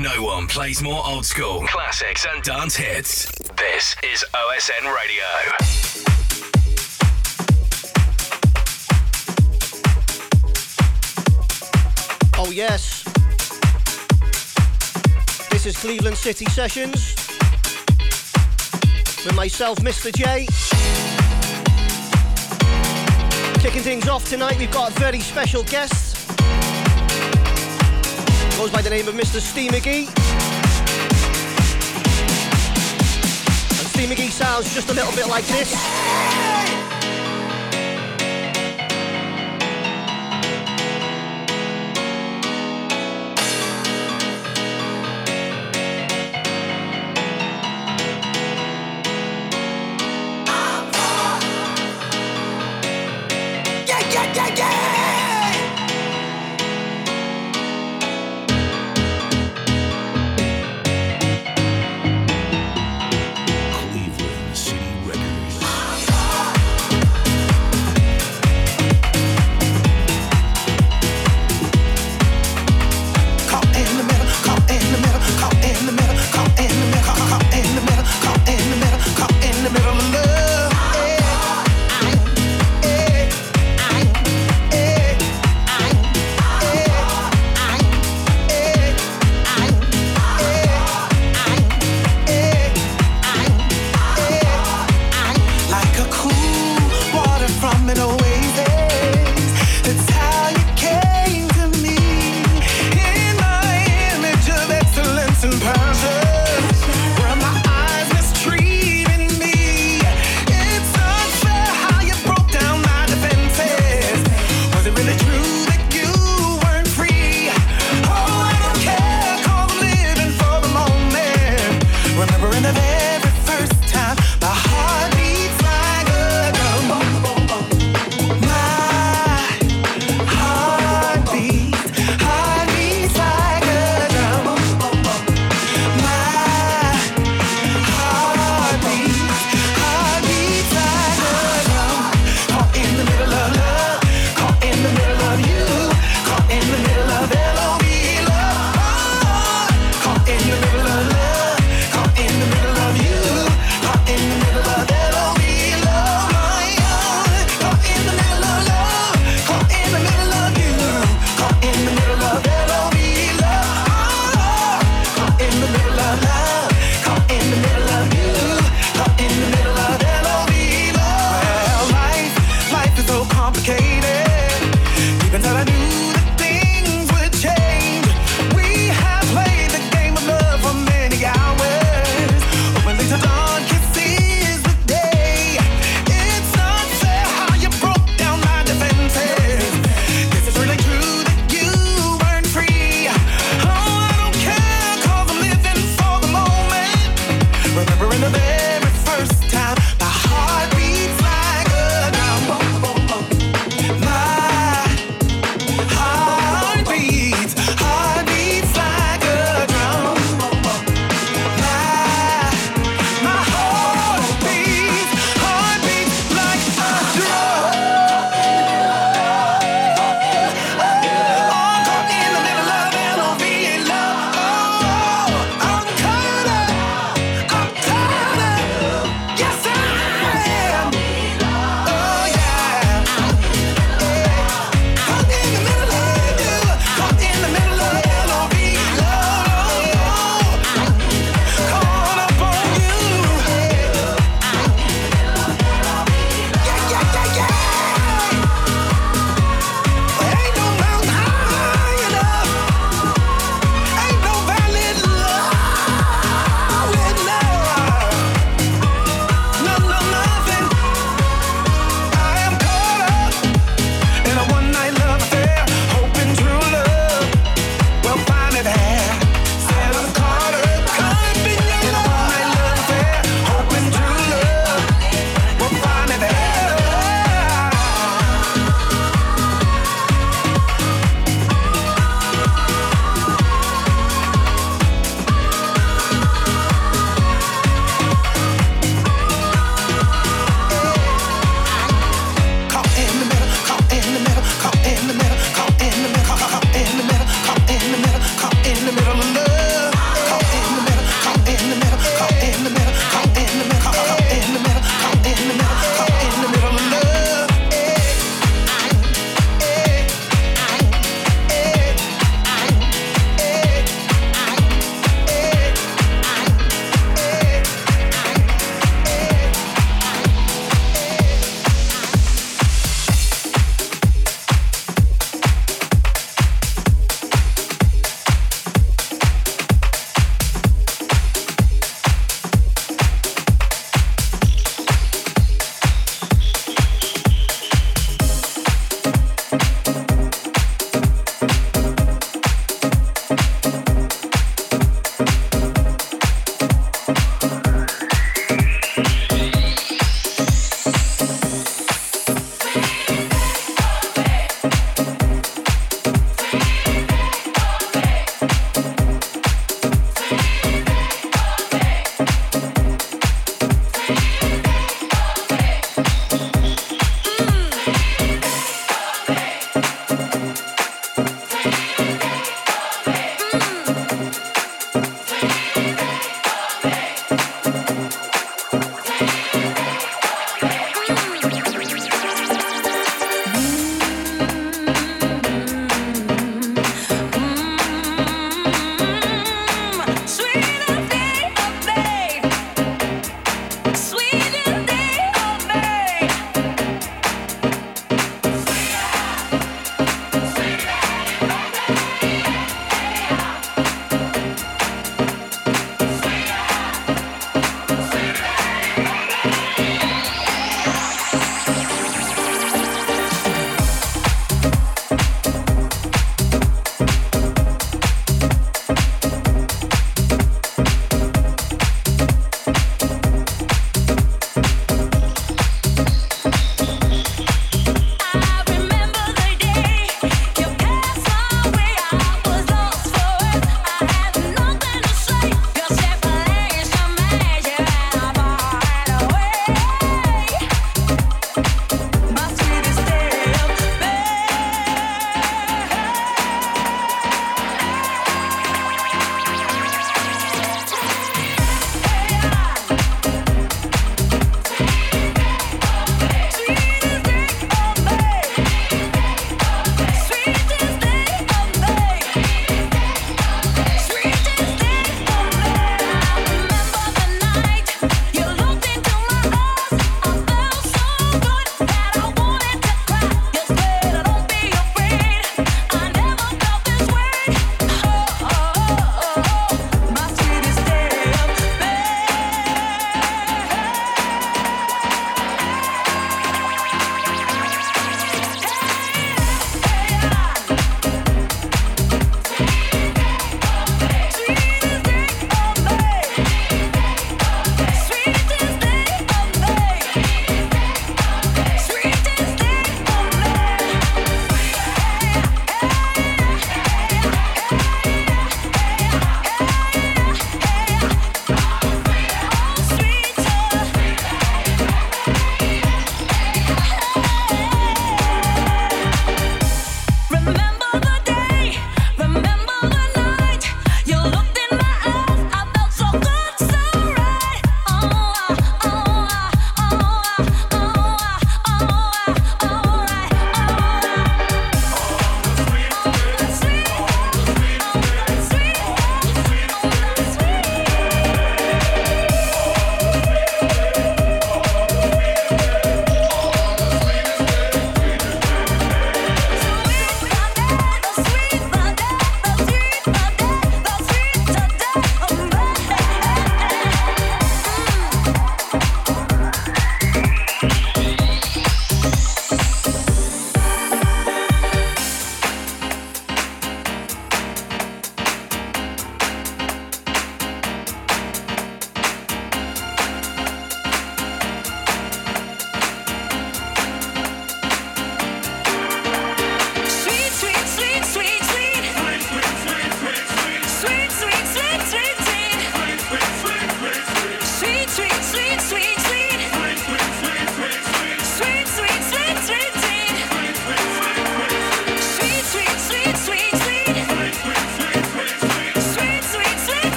No one plays more old school, classics, and dance hits. This is OSN Radio. Oh, yes. This is Cleveland City Sessions with myself, Mr. J. Kicking things off tonight, we've got a very special guest. Goes by the name of Mr. Steve McGee. And Steve McGee sounds just a little bit like this.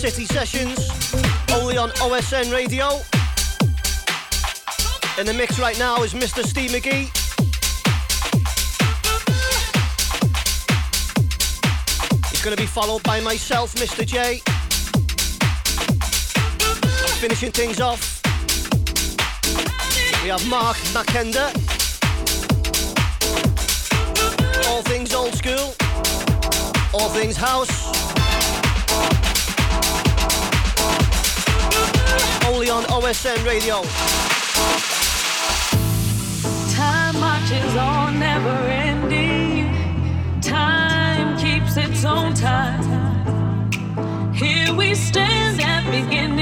City Sessions, only on OSN Radio. In the mix right now is Mr. Steve McGee. It's going to be followed by myself, Mr. J. Finishing things off, we have Mark Makenda. All things old school, all things house. only on OSN Radio. Time marches on, never ending. Time keeps its own time. Here we stand at beginning.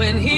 when he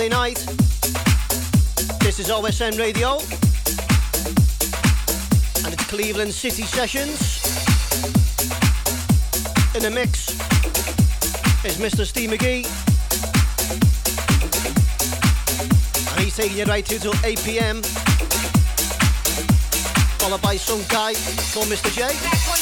Saturday night. This is OSN Radio. And it's Cleveland City Sessions. In the mix is Mr. Steve McGee. And he's taking you right through till 8 pm. Followed by some guy called Mr. J.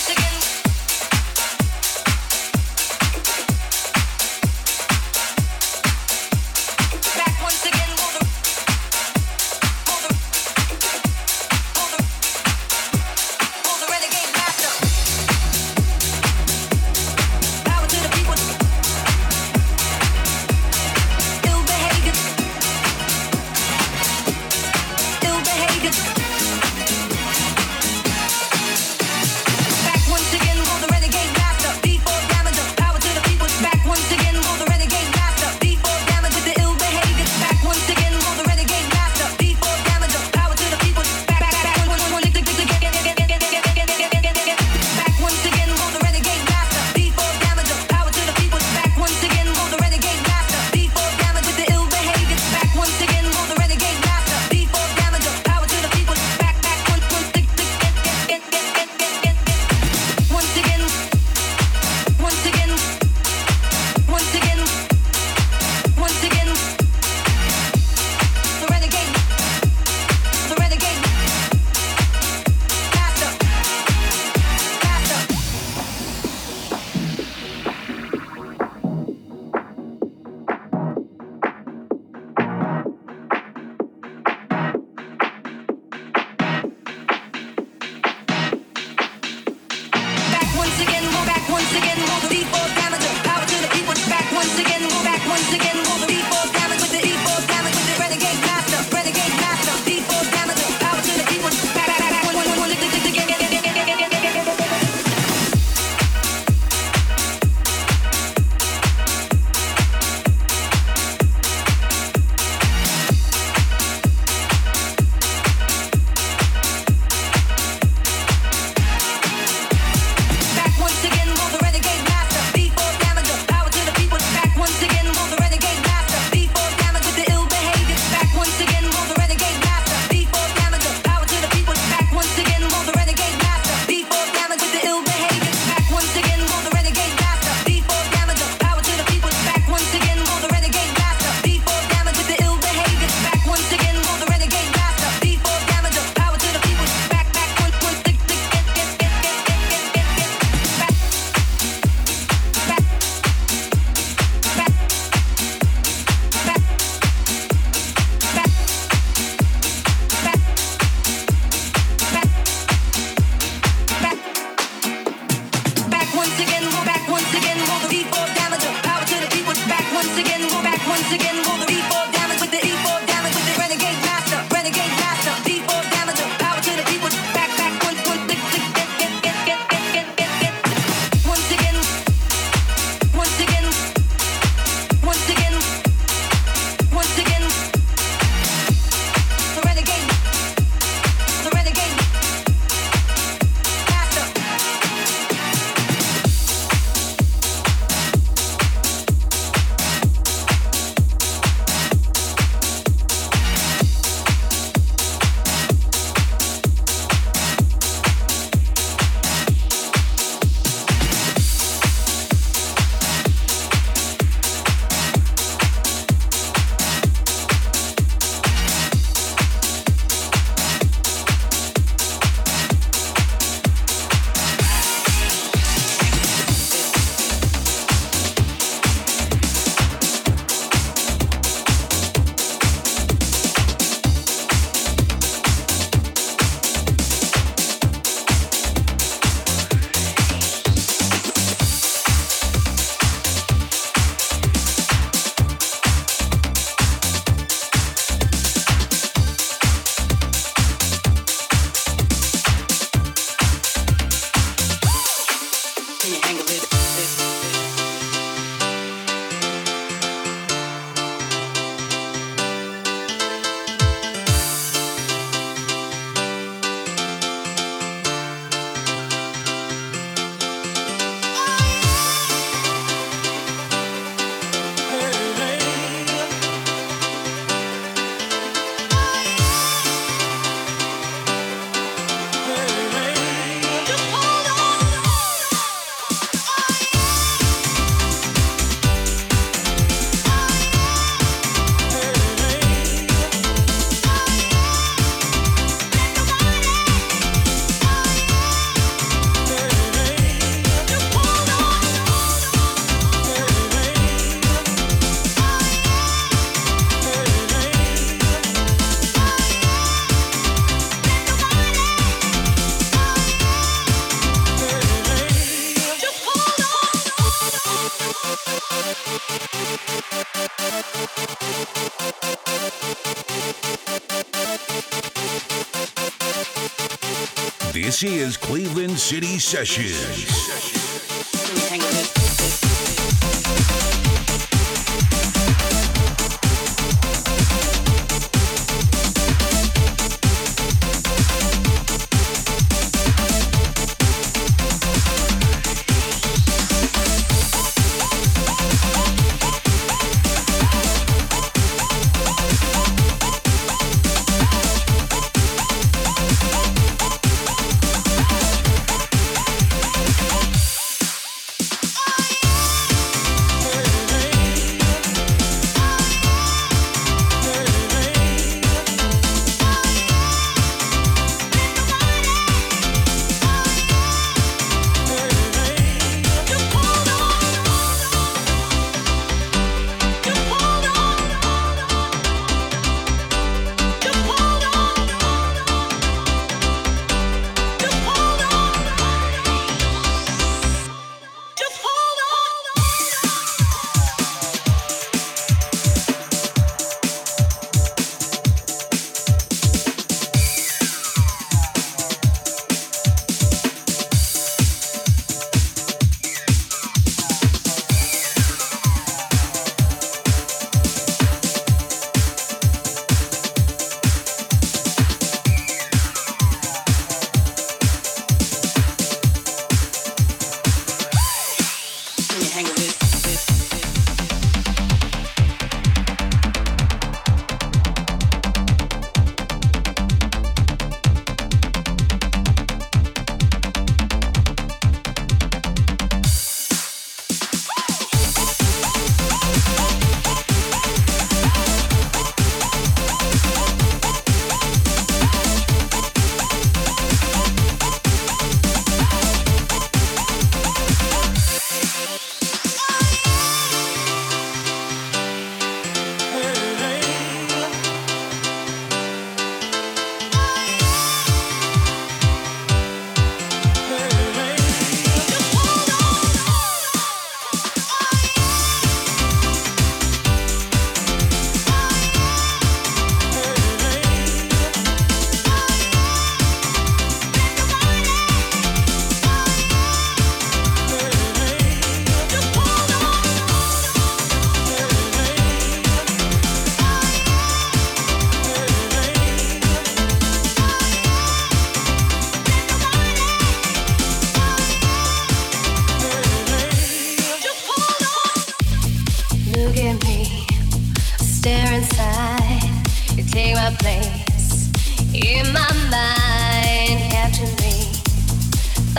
Nancy is Cleveland City Sessions.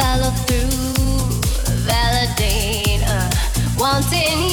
follow through, validate, uh, wanting.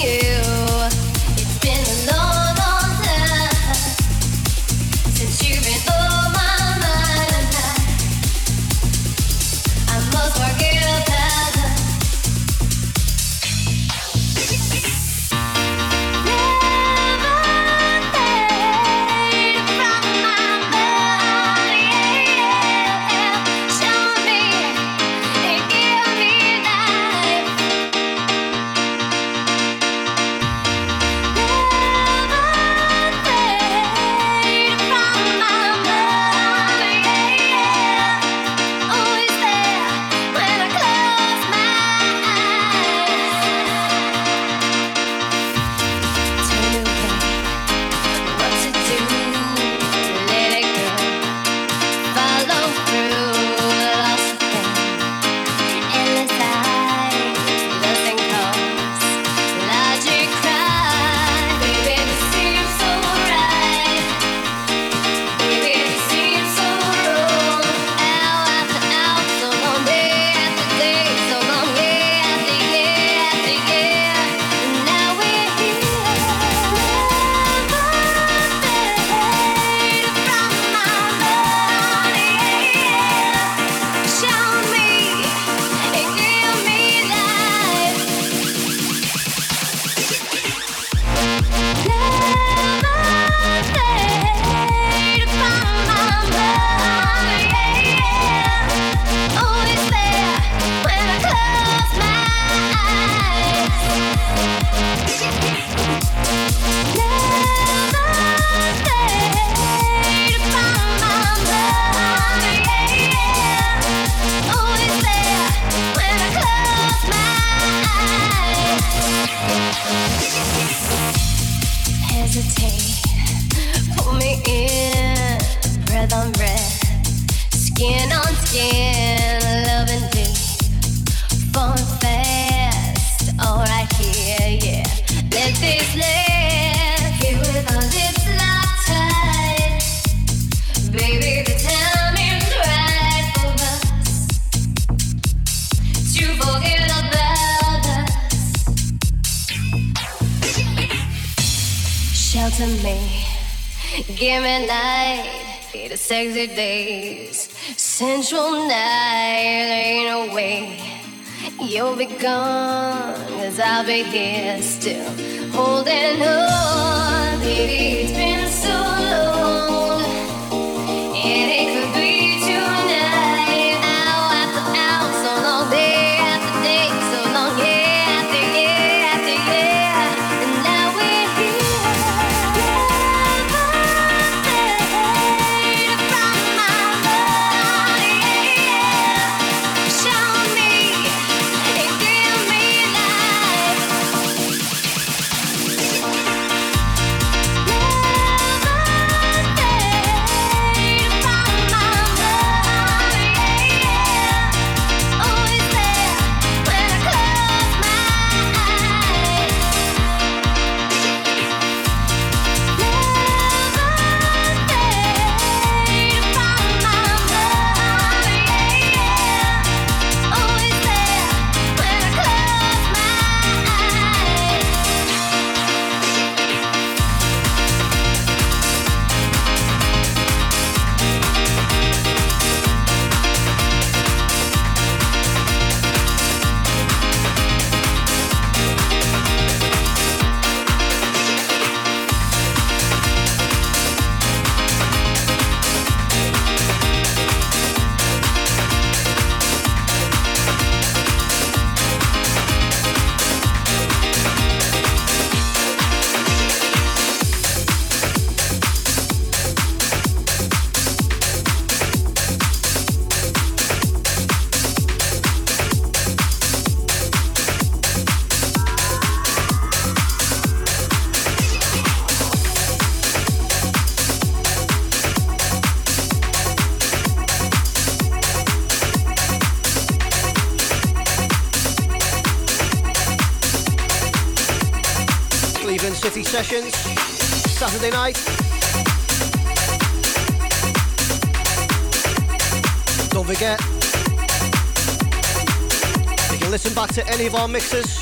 Our mixes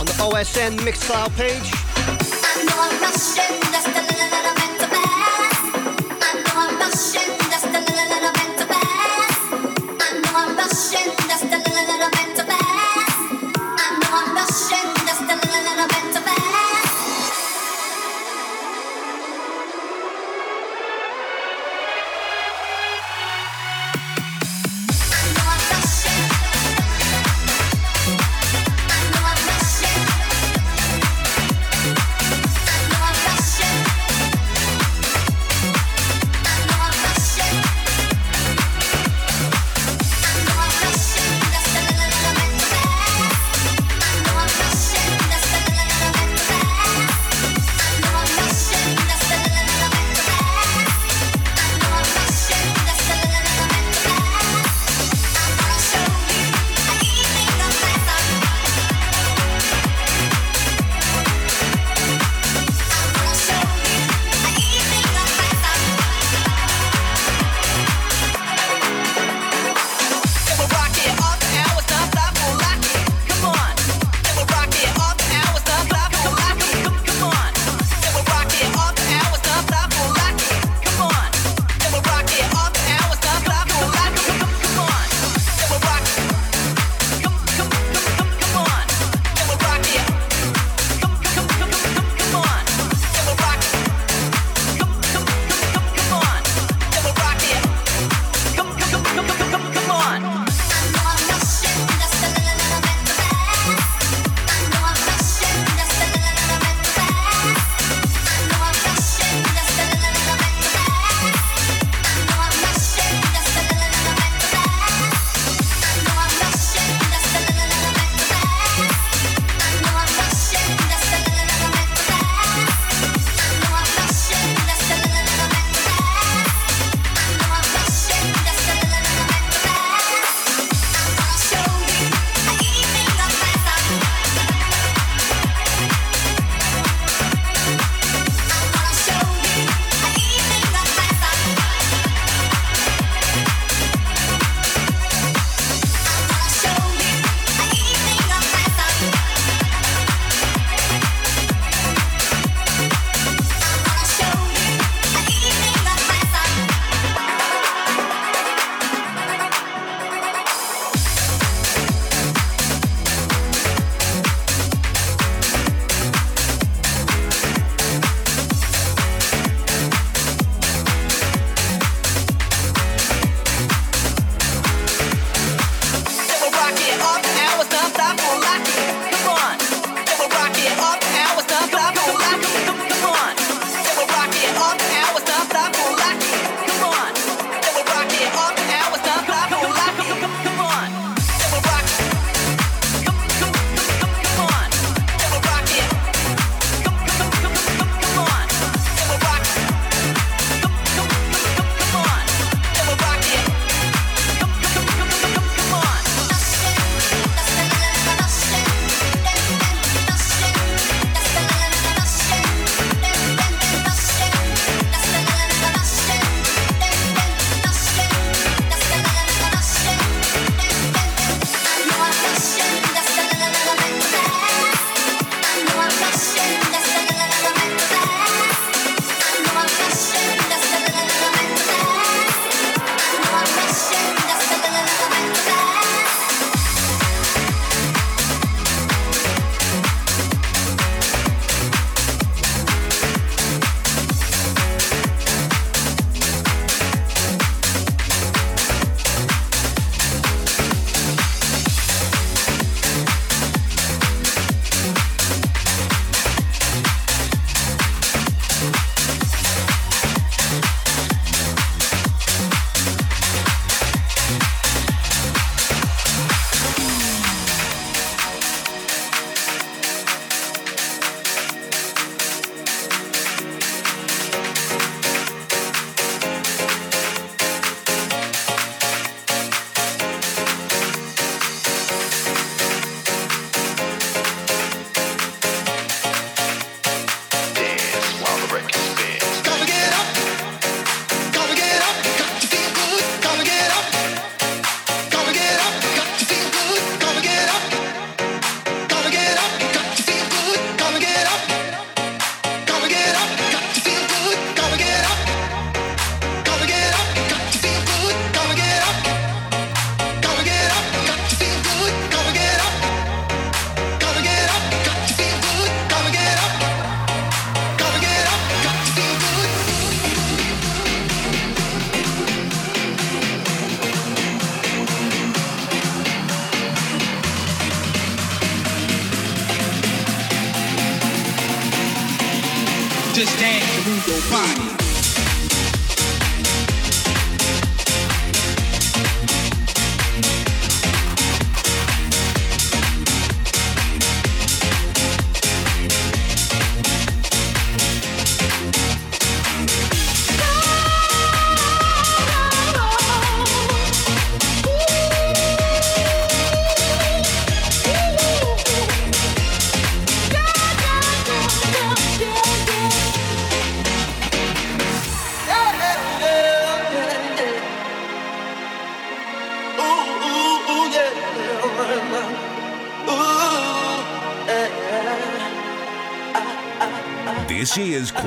on the OSN Mixcloud page.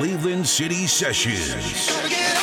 Cleveland City Sessions.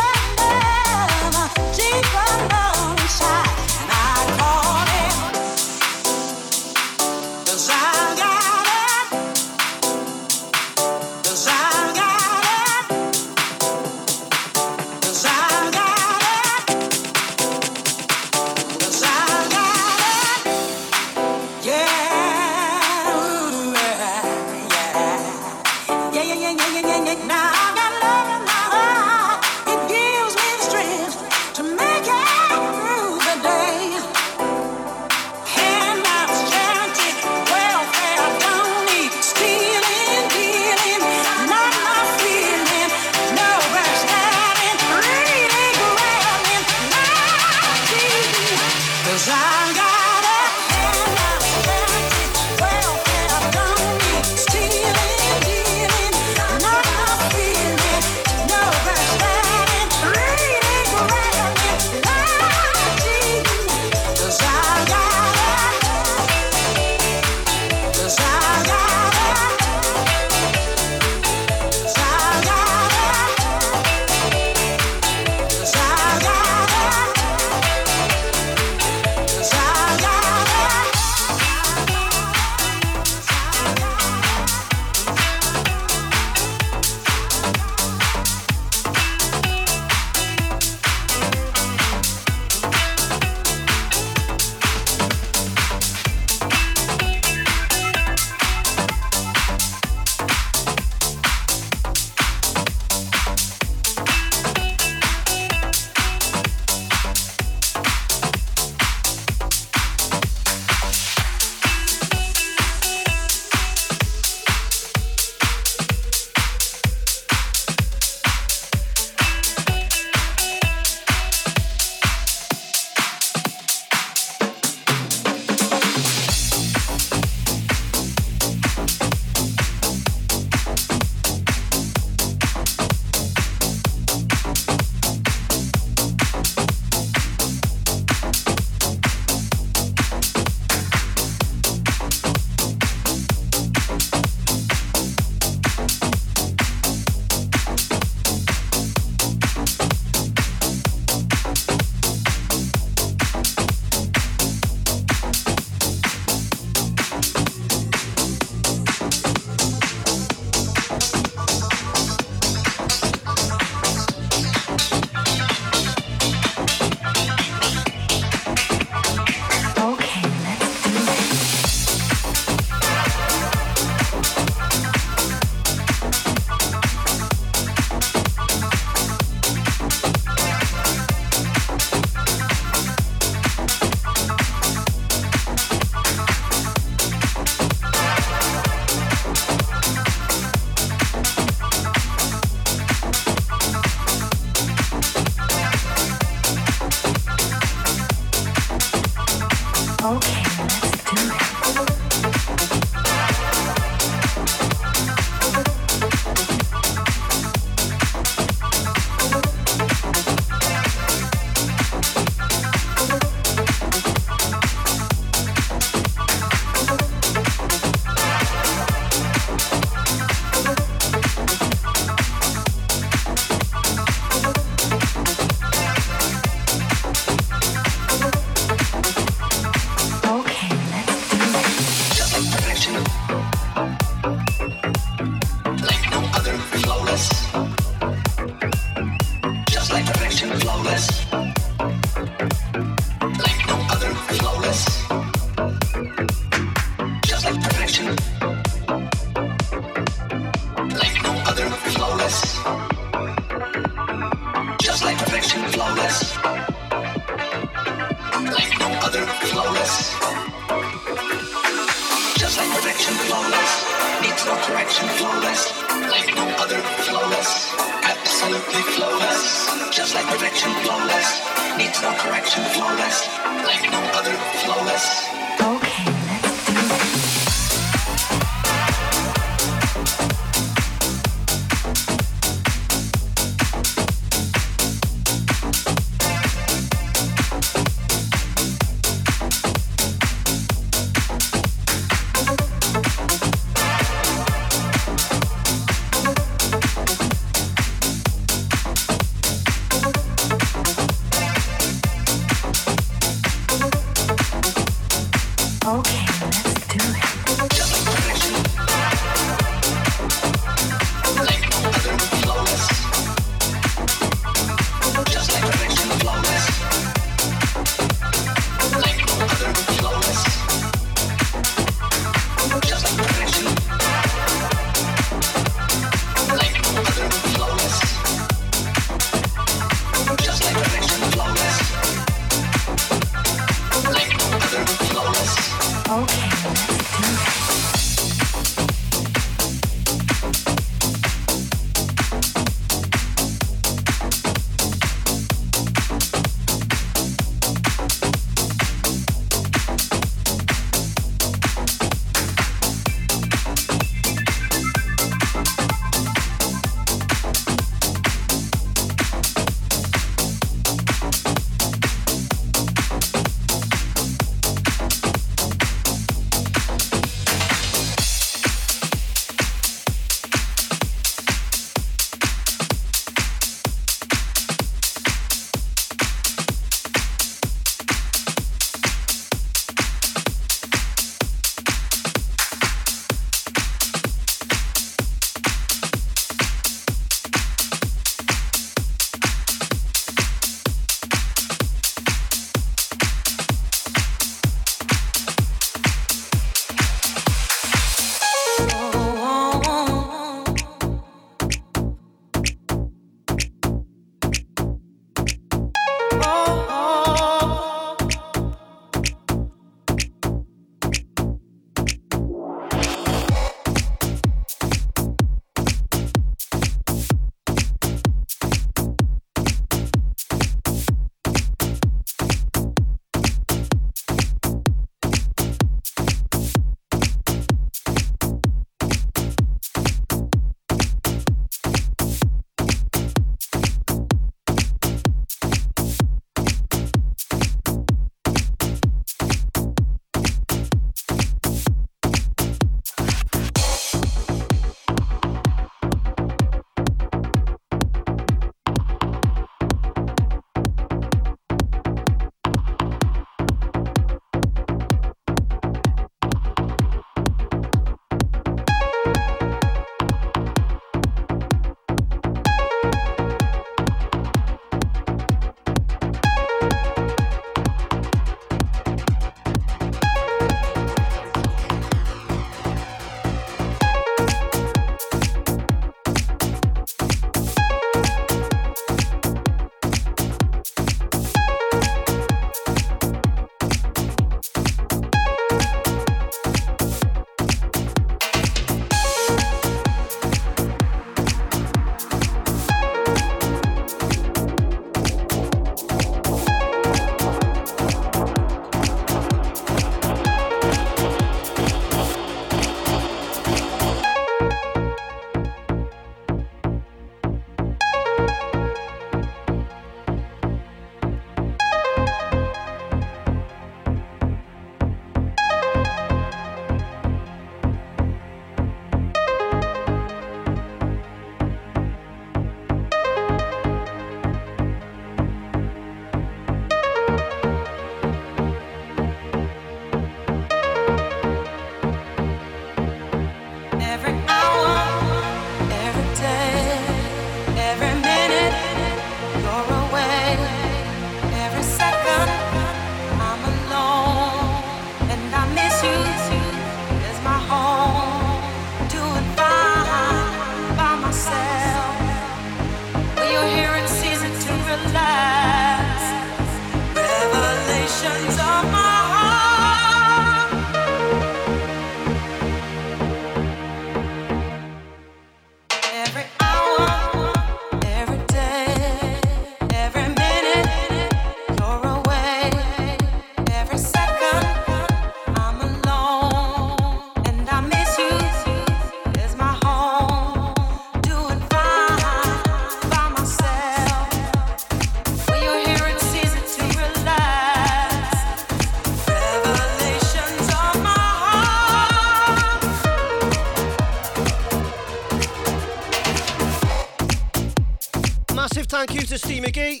You to Steve McGee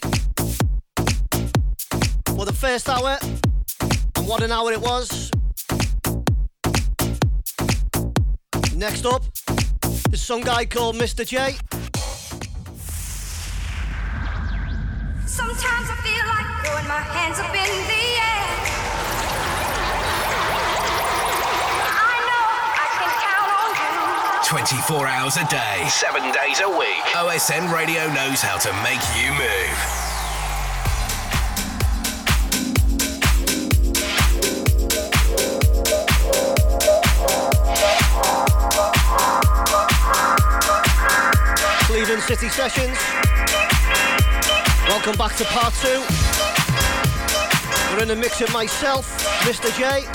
for the first hour. And what an hour it was. Next up is some guy called Mr. J. Sometimes I feel like throwing my hands up in the 24 hours a day, 7 days a week. OSN Radio knows how to make you move. Cleveland City Sessions. Welcome back to part two. We're in the mix with myself, Mr. J,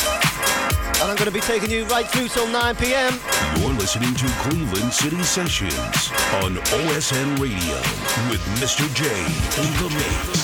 and I'm going to be taking you right through till 9 p.m. You're listening to Cleveland City Sessions on OSN Radio with Mr. J in the mix.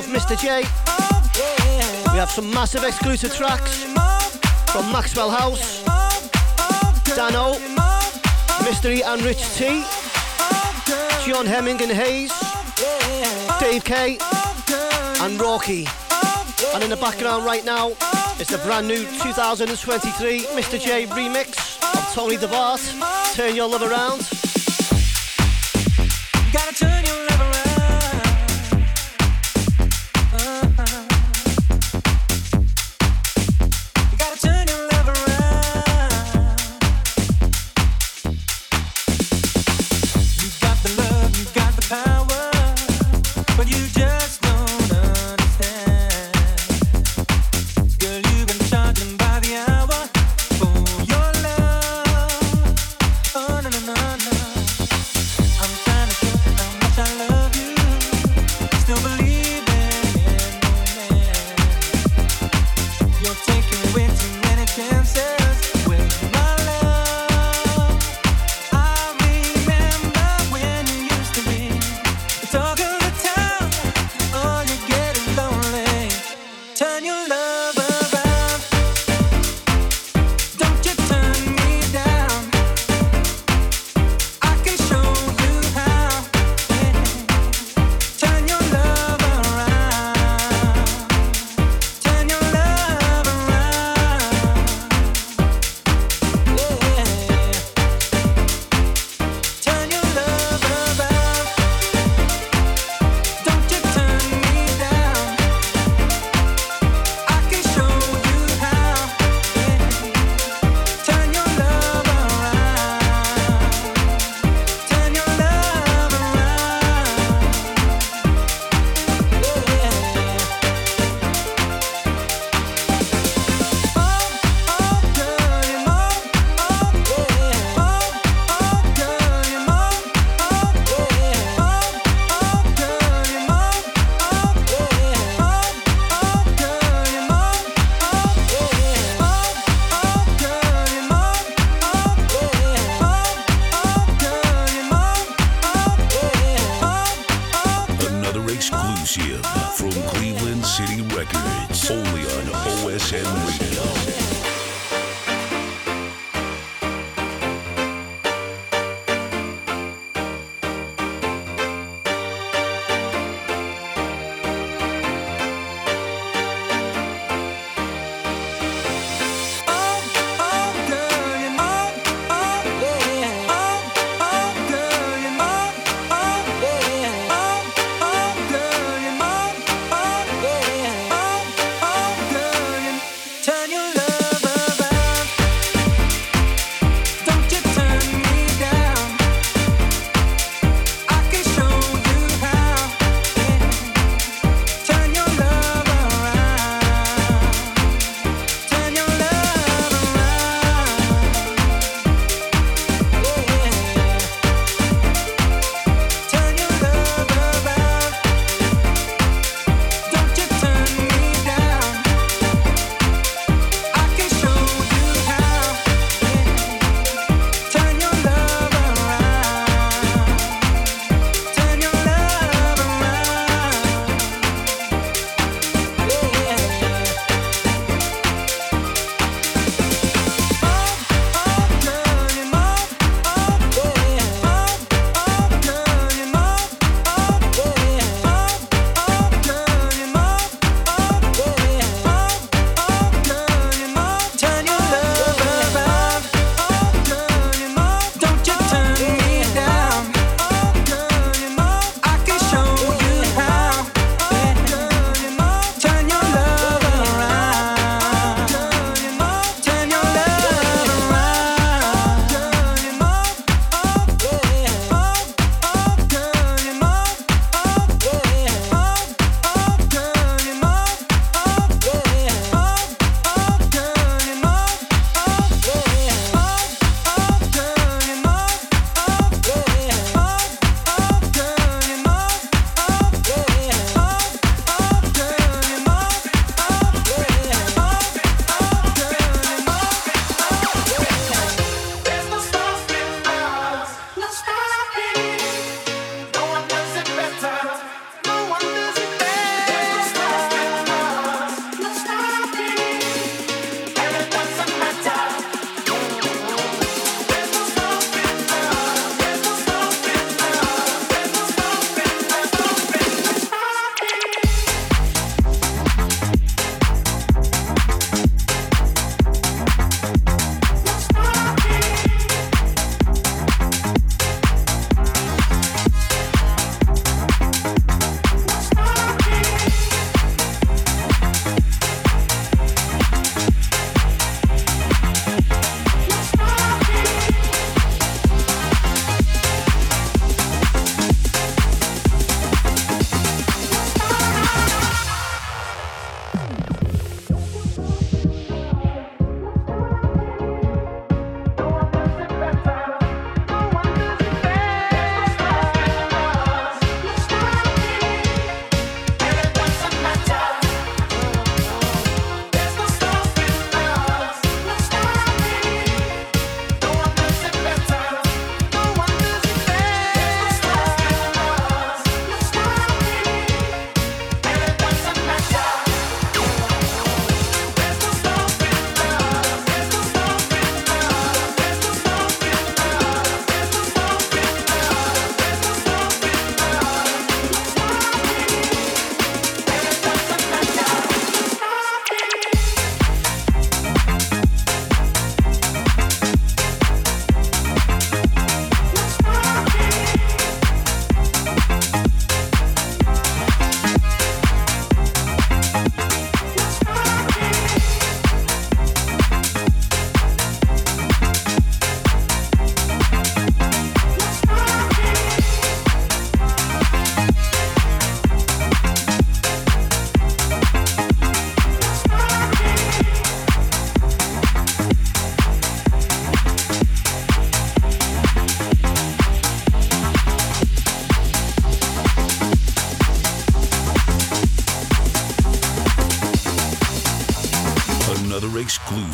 myself, Mr. J. We have some massive exclusive tracks from Maxwell House, Dano, Mystery and Rich T, John Hemming and Hayes, Dave K, and Rocky. And in the background right now is the brand new 2023 Mr. J remix of Tony Di Bart, Turn Your Love Around.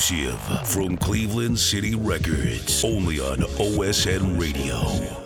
Exclusive from Cleveland City Records, only on OSN Radio.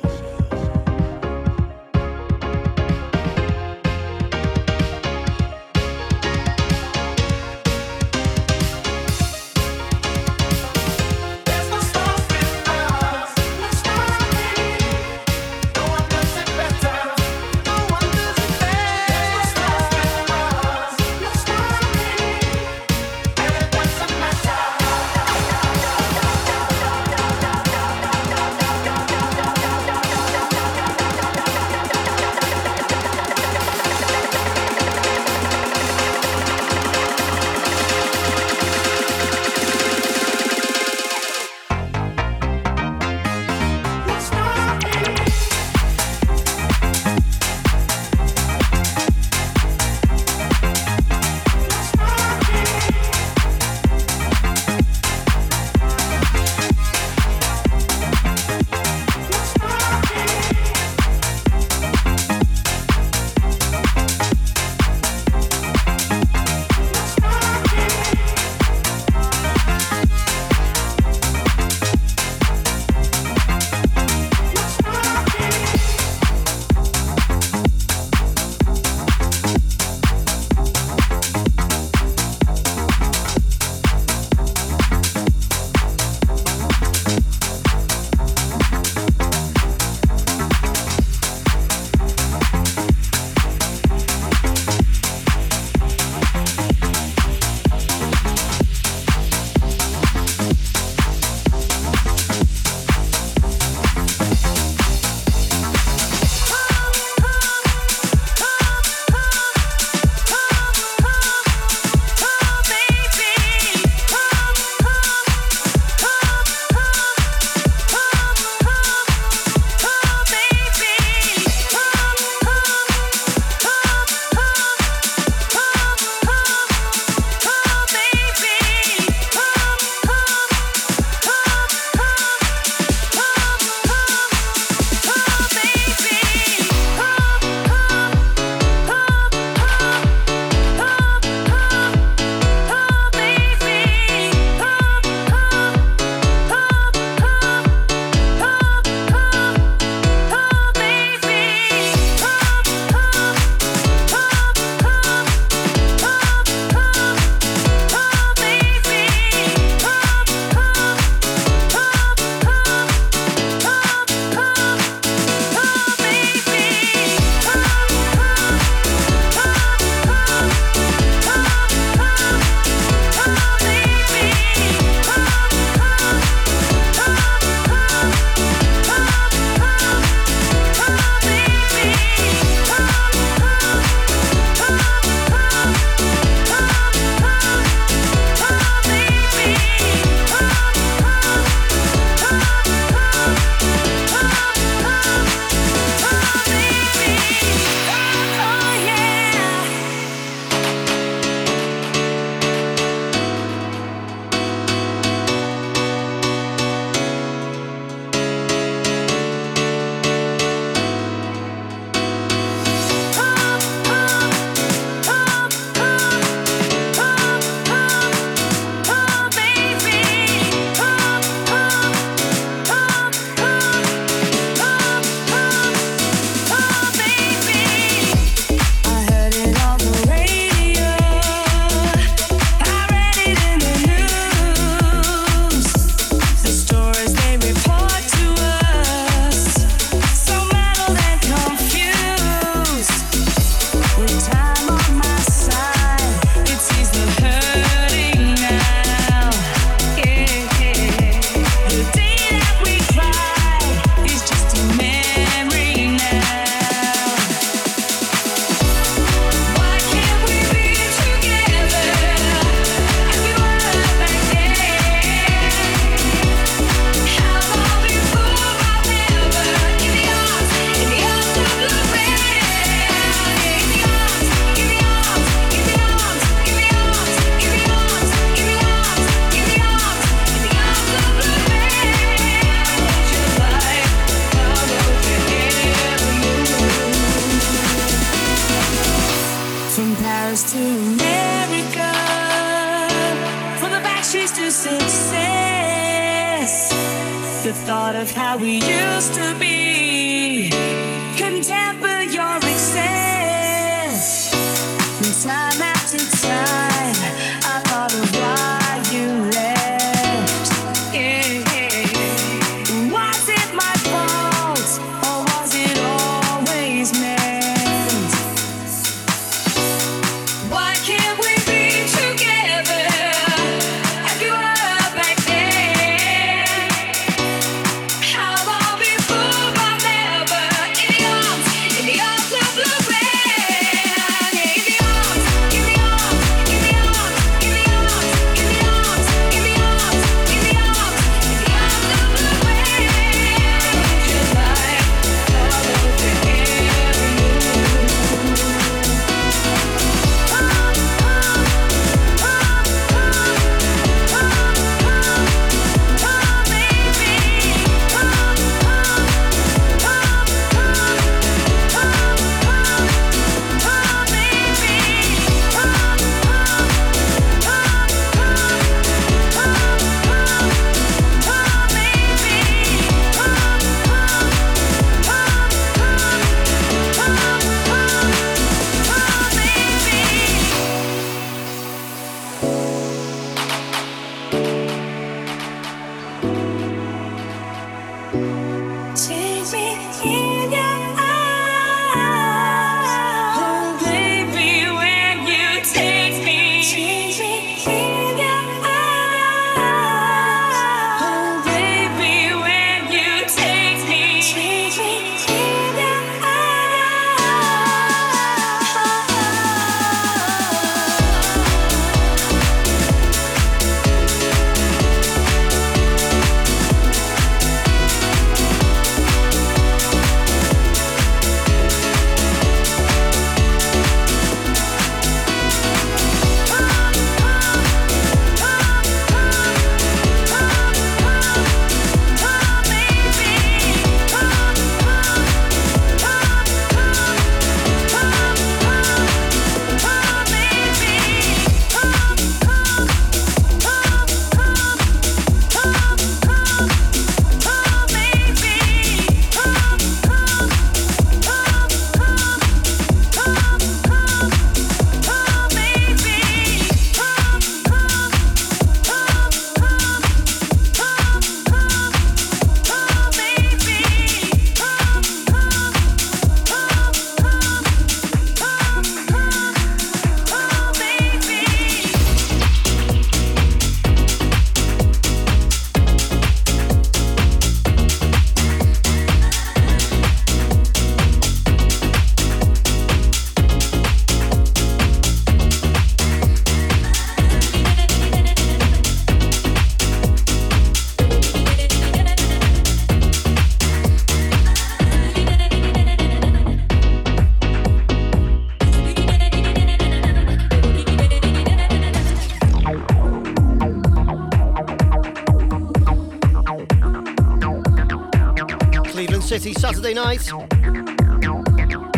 Saturday night.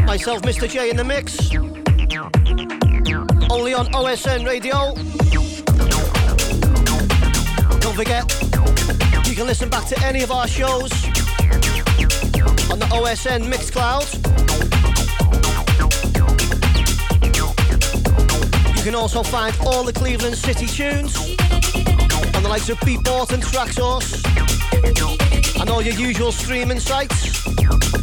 Myself, Mr. J, in the mix. Only on OSN Radio. Don't forget, you can listen back to any of our shows on the OSN Mixcloud. You can also find all the Cleveland City tunes on the likes of Beatport and Track and all your usual streaming sites out.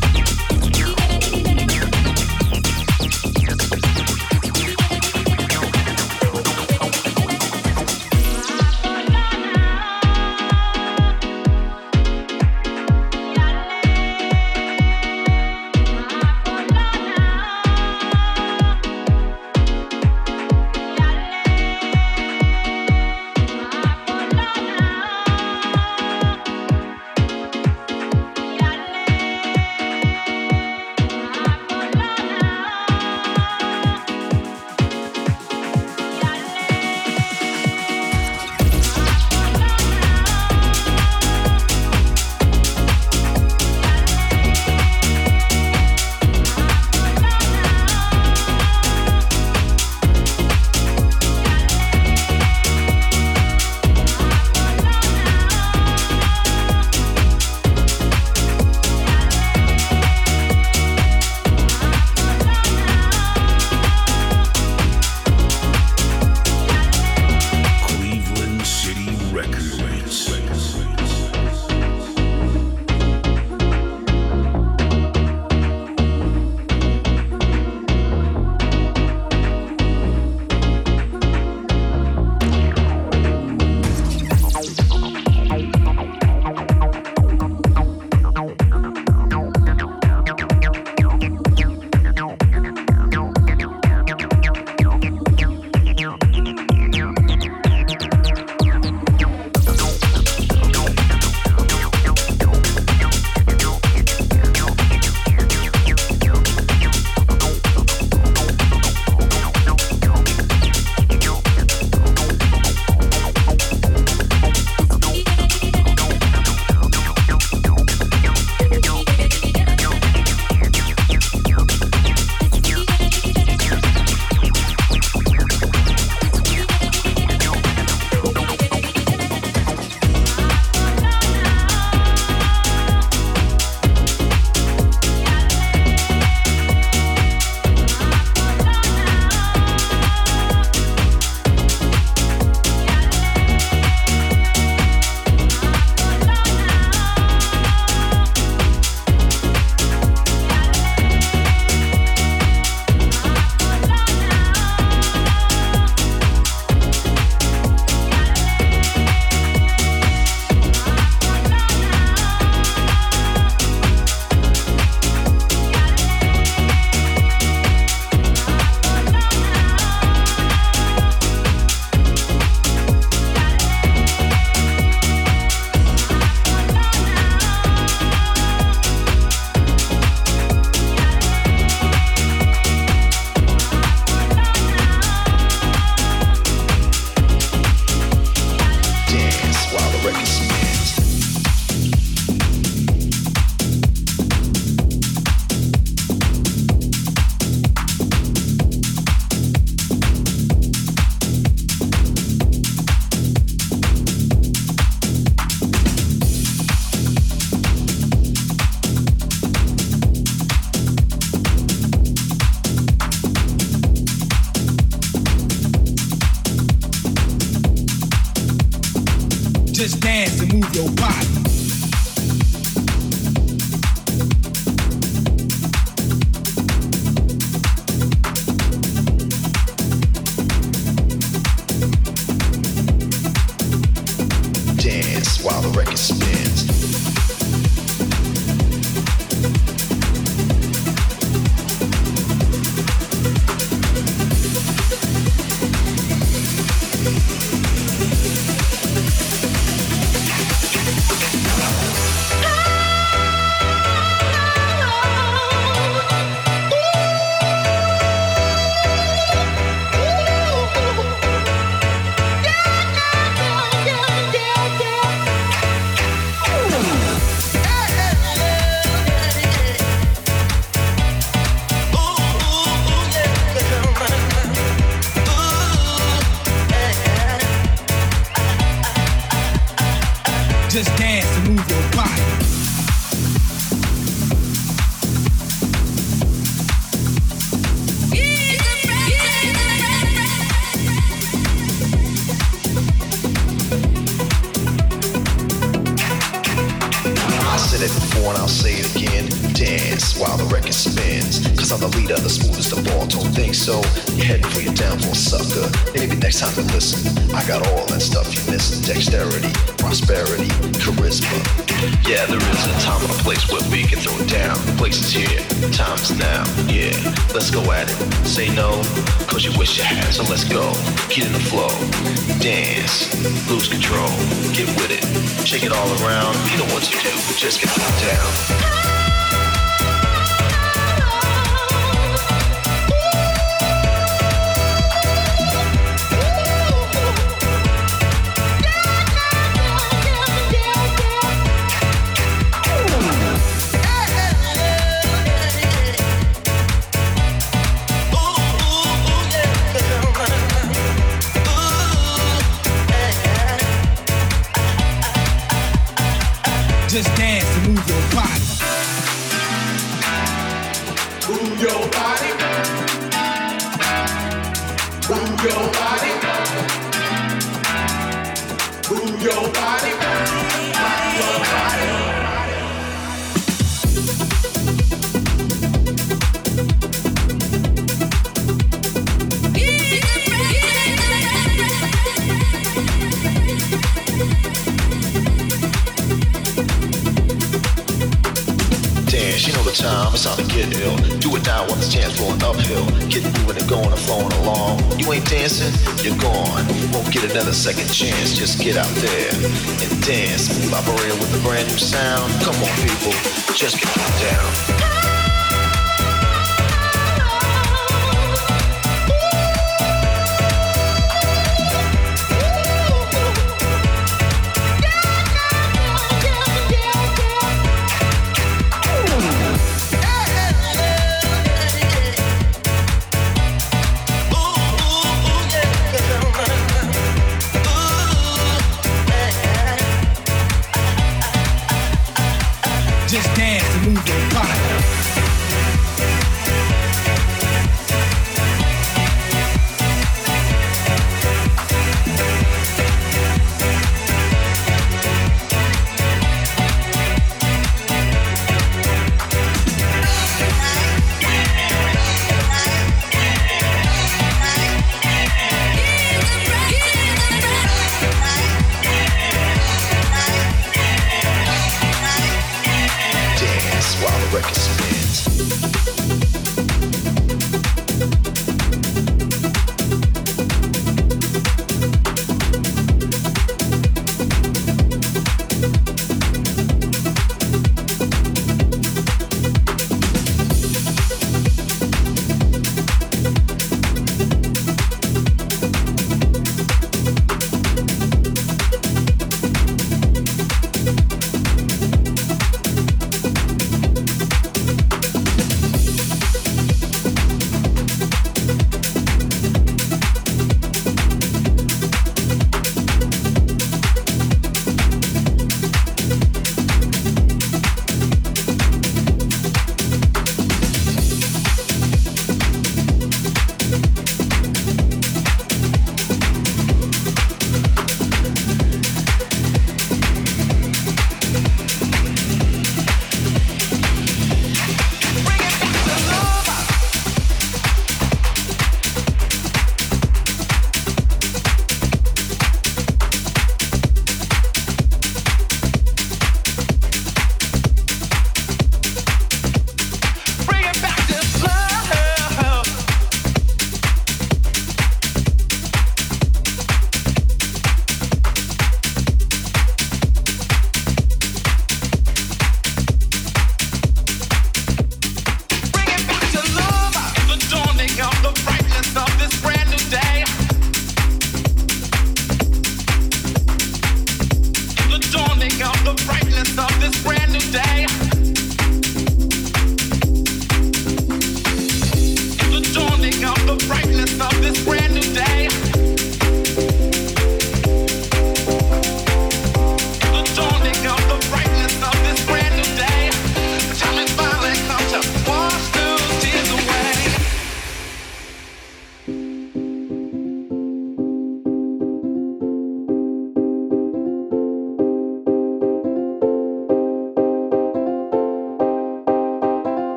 shake it all around. You know what to do, just get down.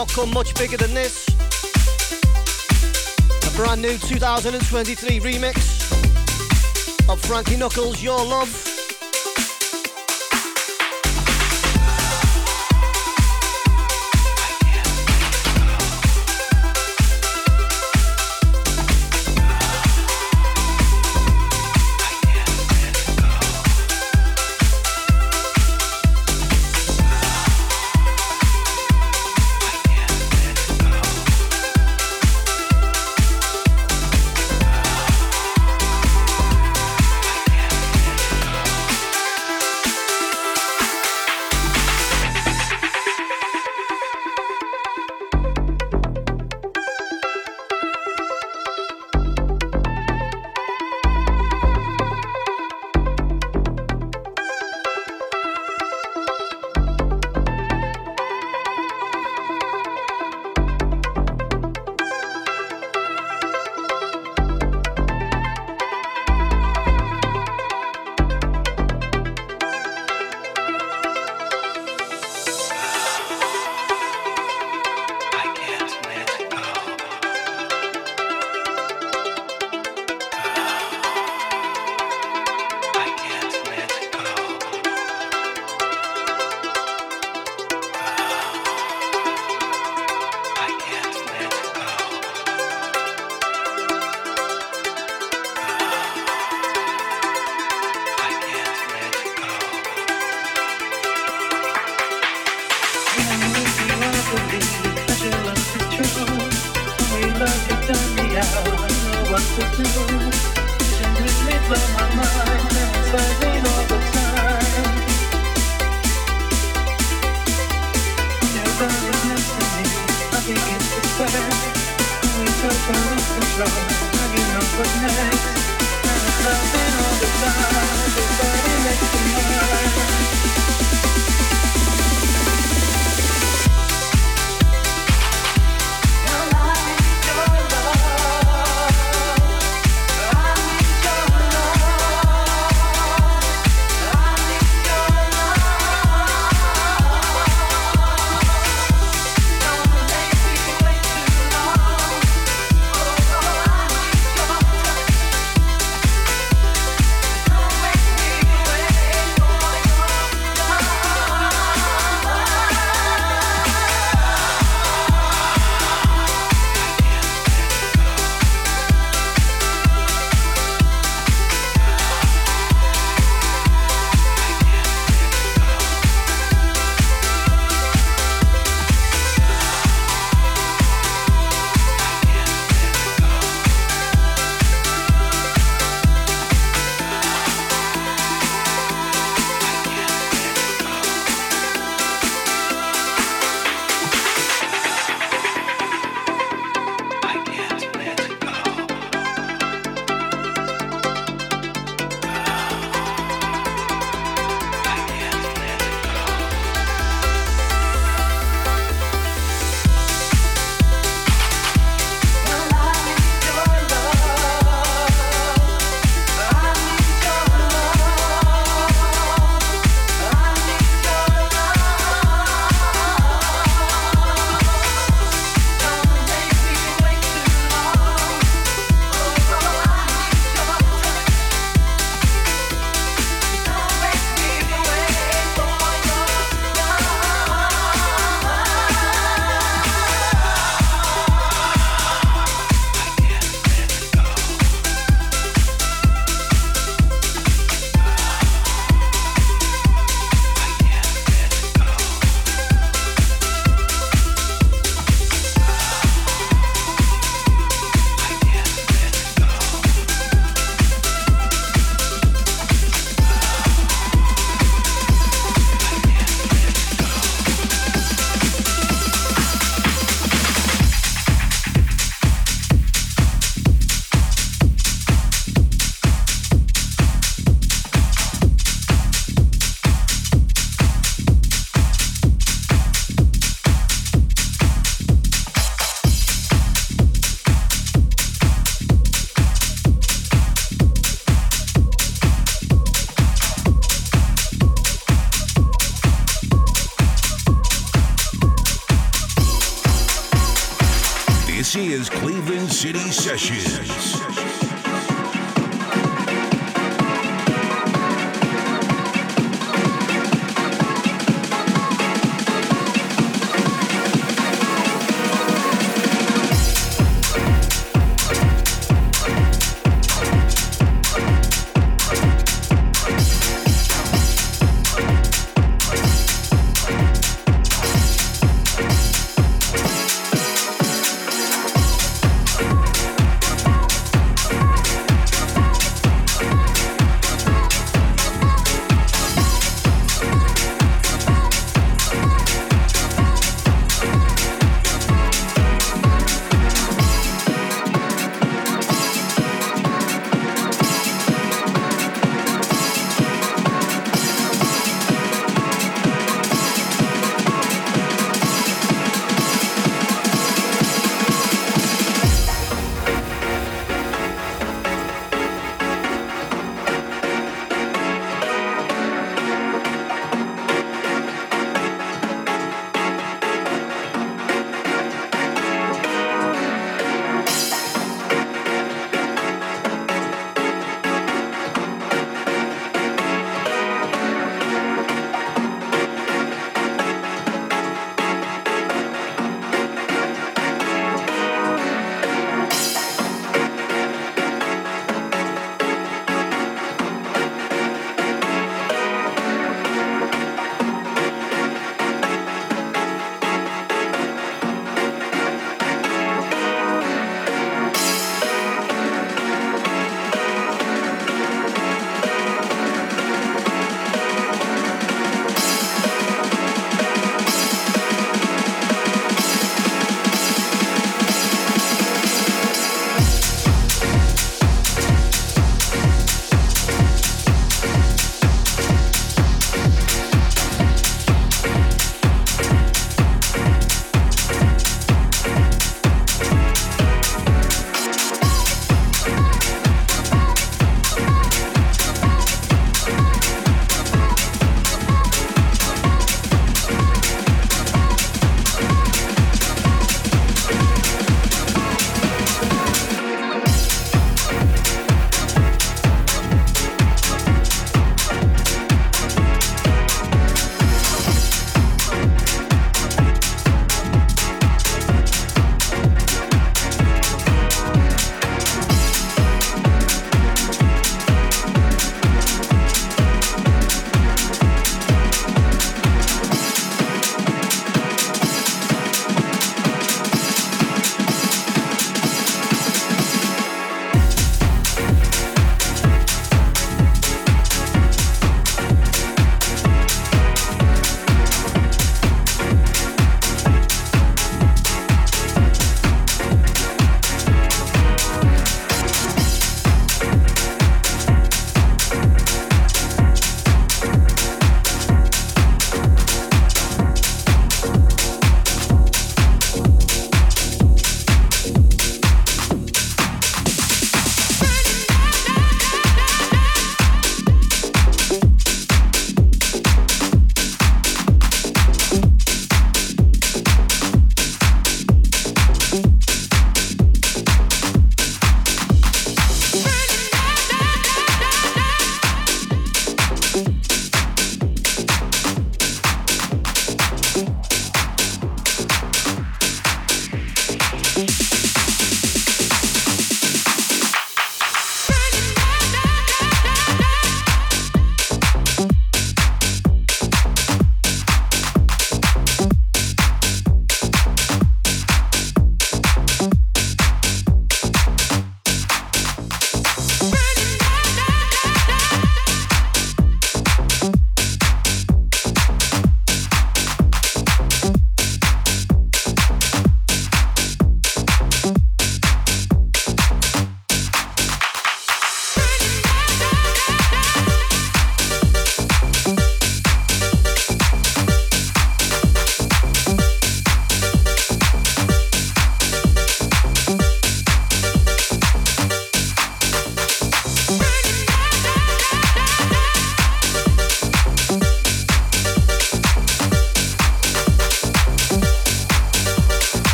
Not come much bigger than this. A brand new 2023 remix of Frankie Knuckles, Your Love.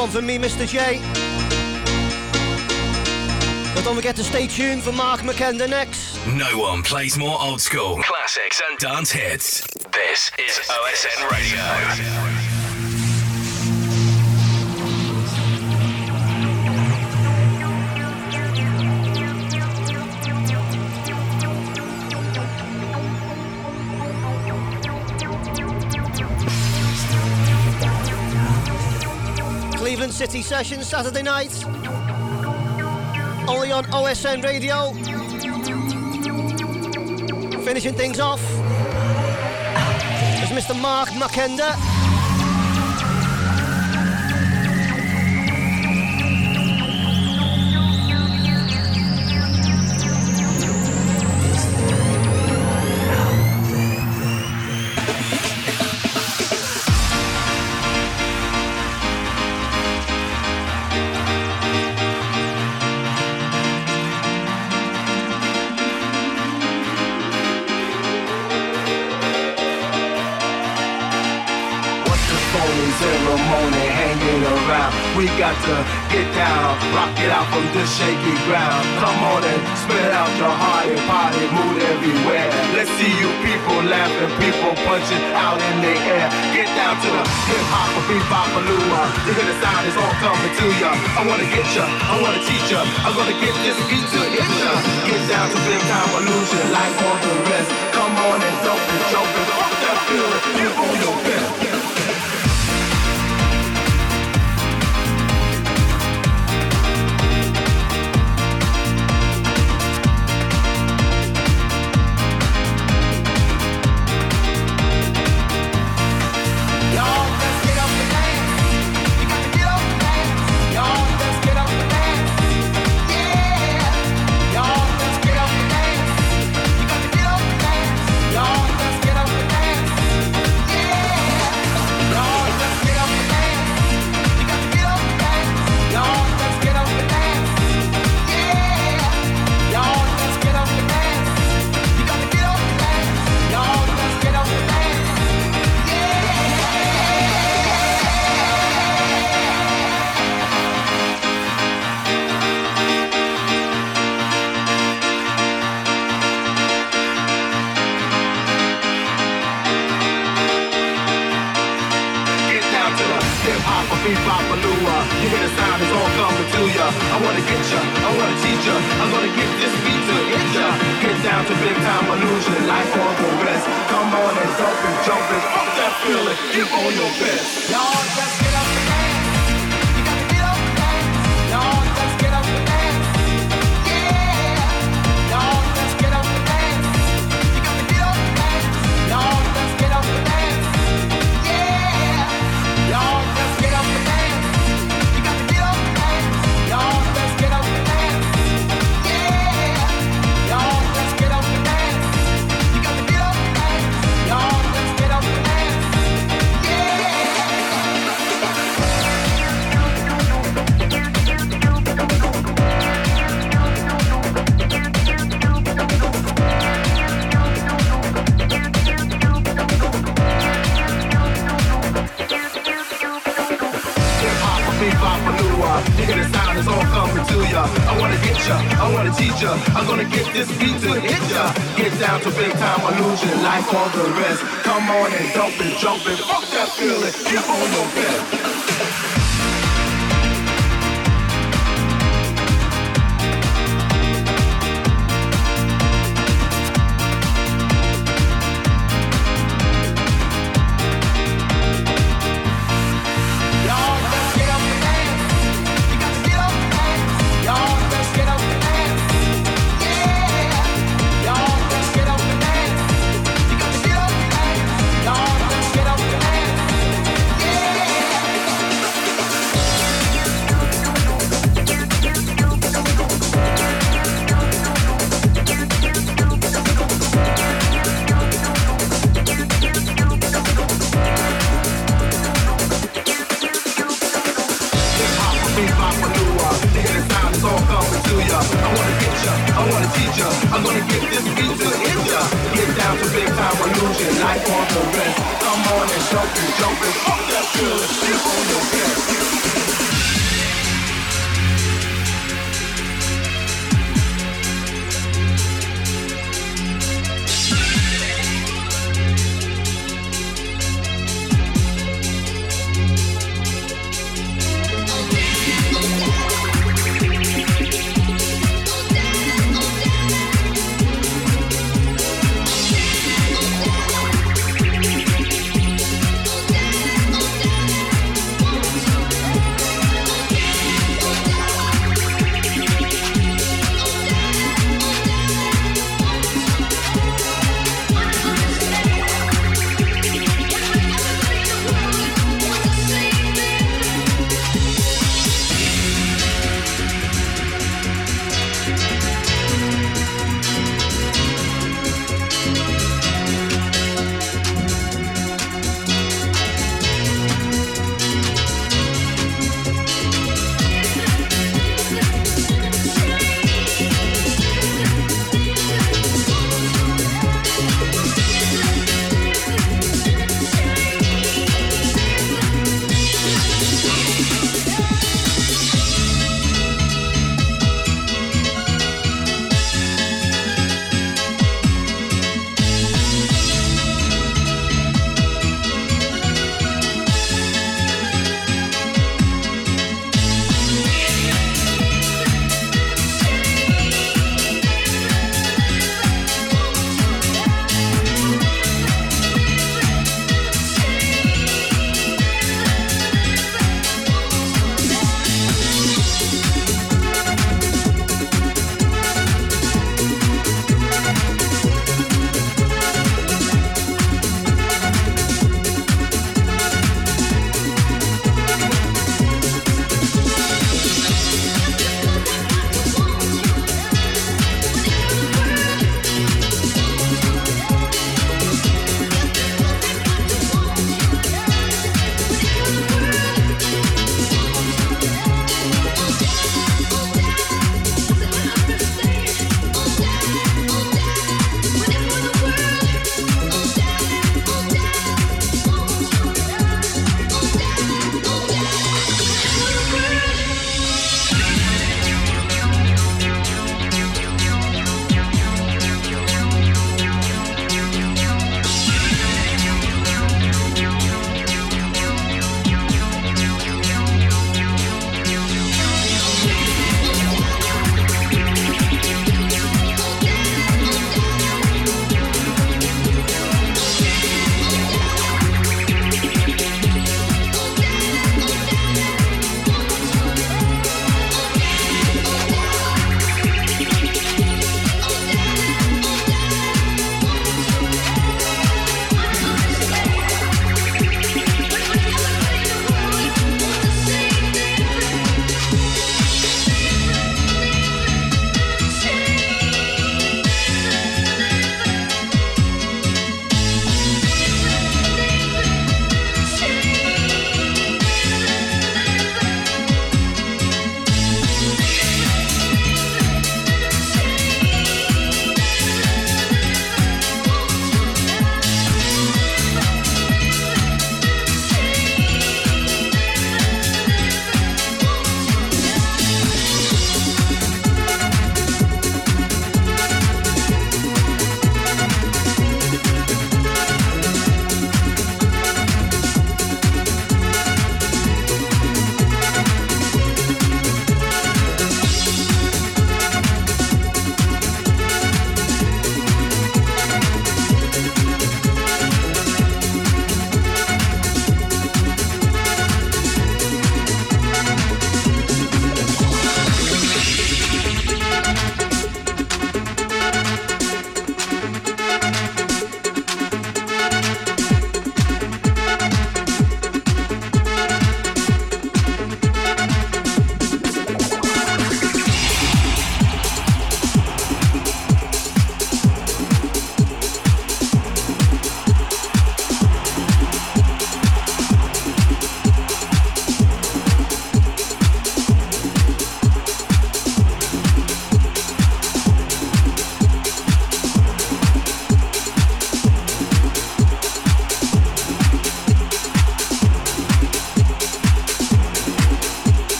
One for me, Mr. J. But don't forget to stay tuned for Mark McKender next. No one plays more old school classics and dance hits. This is OSN Radio. Cleveland City Sessions Saturday night. Only on OSN Radio. Finishing things off is Mr. Mark Makenda. on the shaky ground. Come on and spit out your heart and body, mood everywhere. Let's see you people laughing, people punching out in the air. Get down to the hip hop or bebop or lua. you hear the sound It's all coming to ya. I wanna get ya, I wanna teach ya. I'm gonna get this beat to hit ya. Get down to big time illusion, Life all the rest. Come on and don't be joking. Fuck that feeling, give all your best.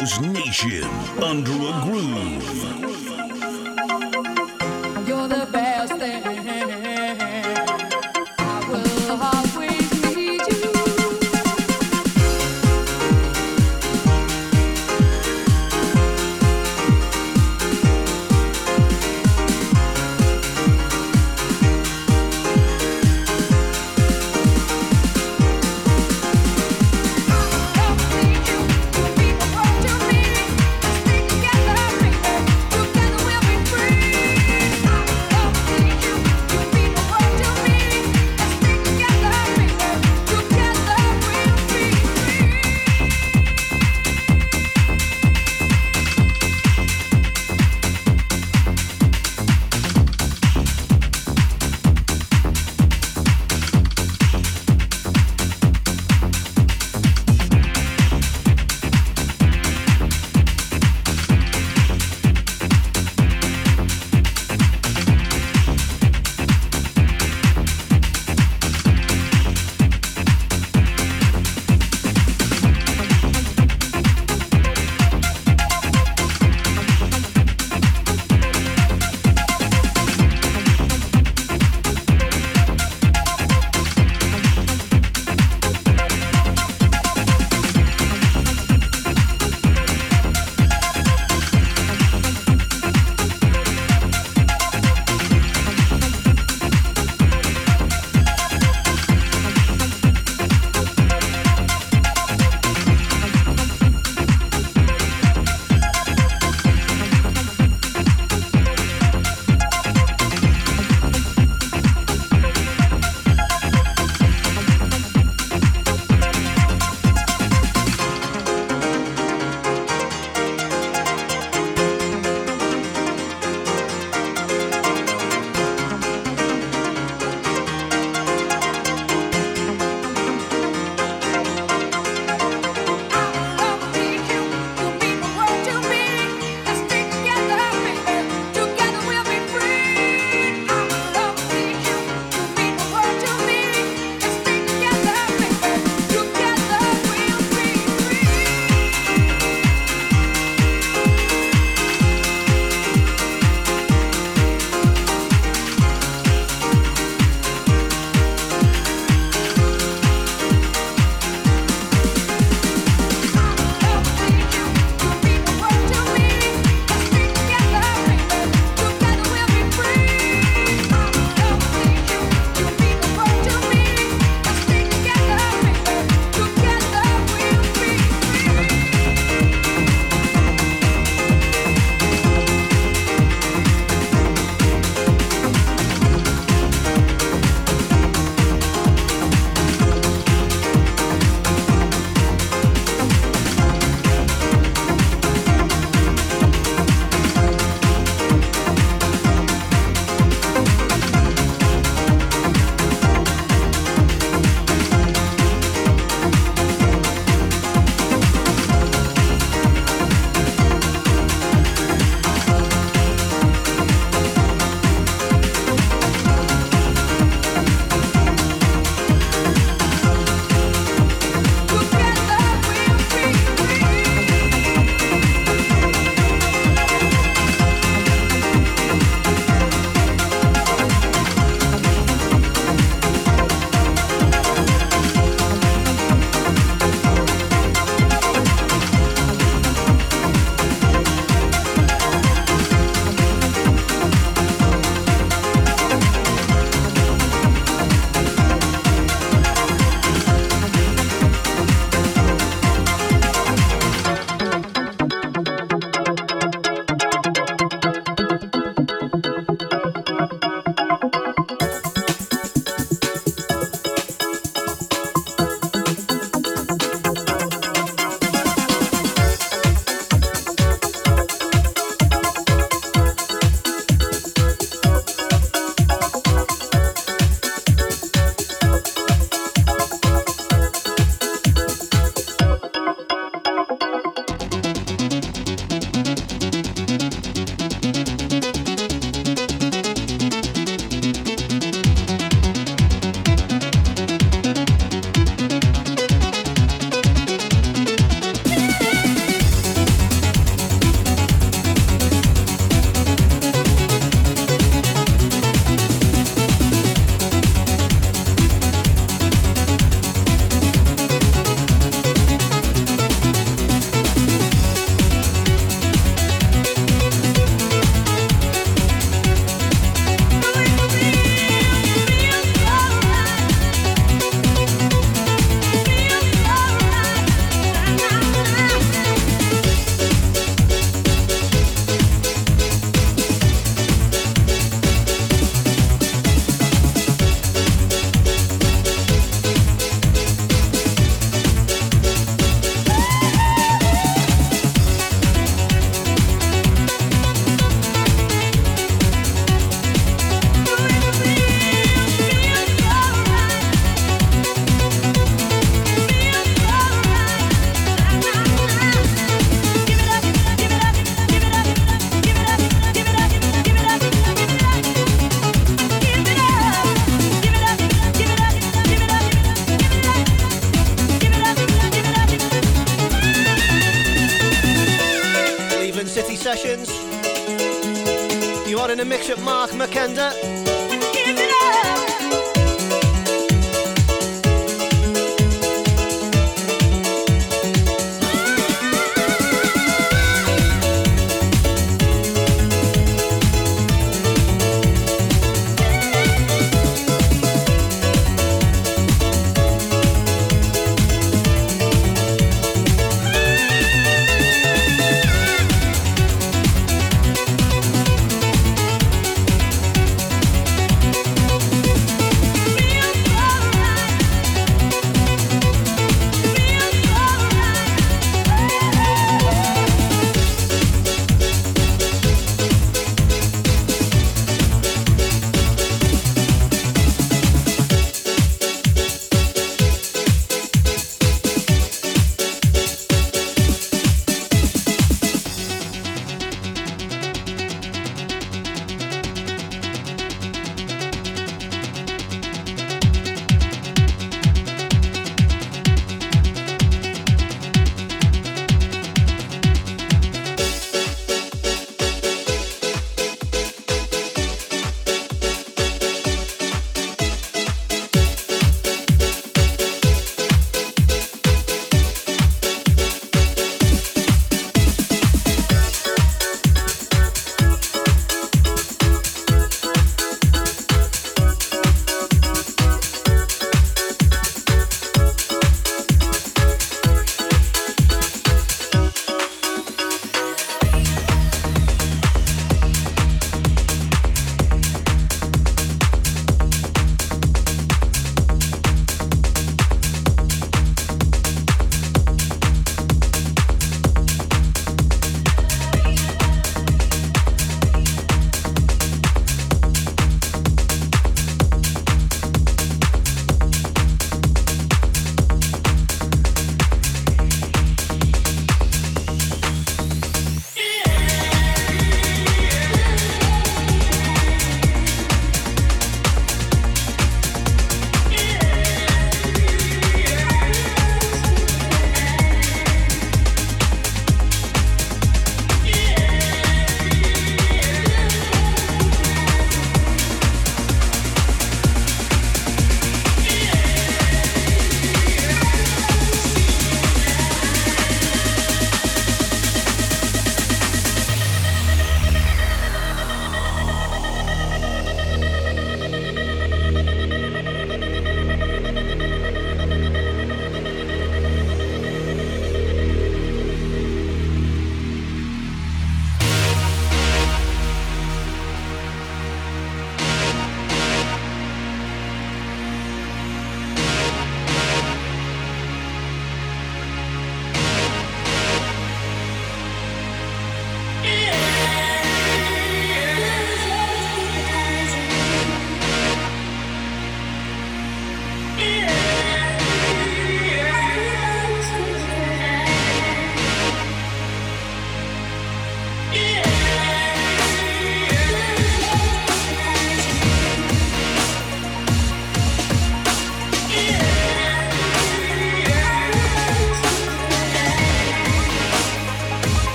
House nation under a groove. With Mark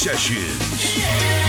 Sessions.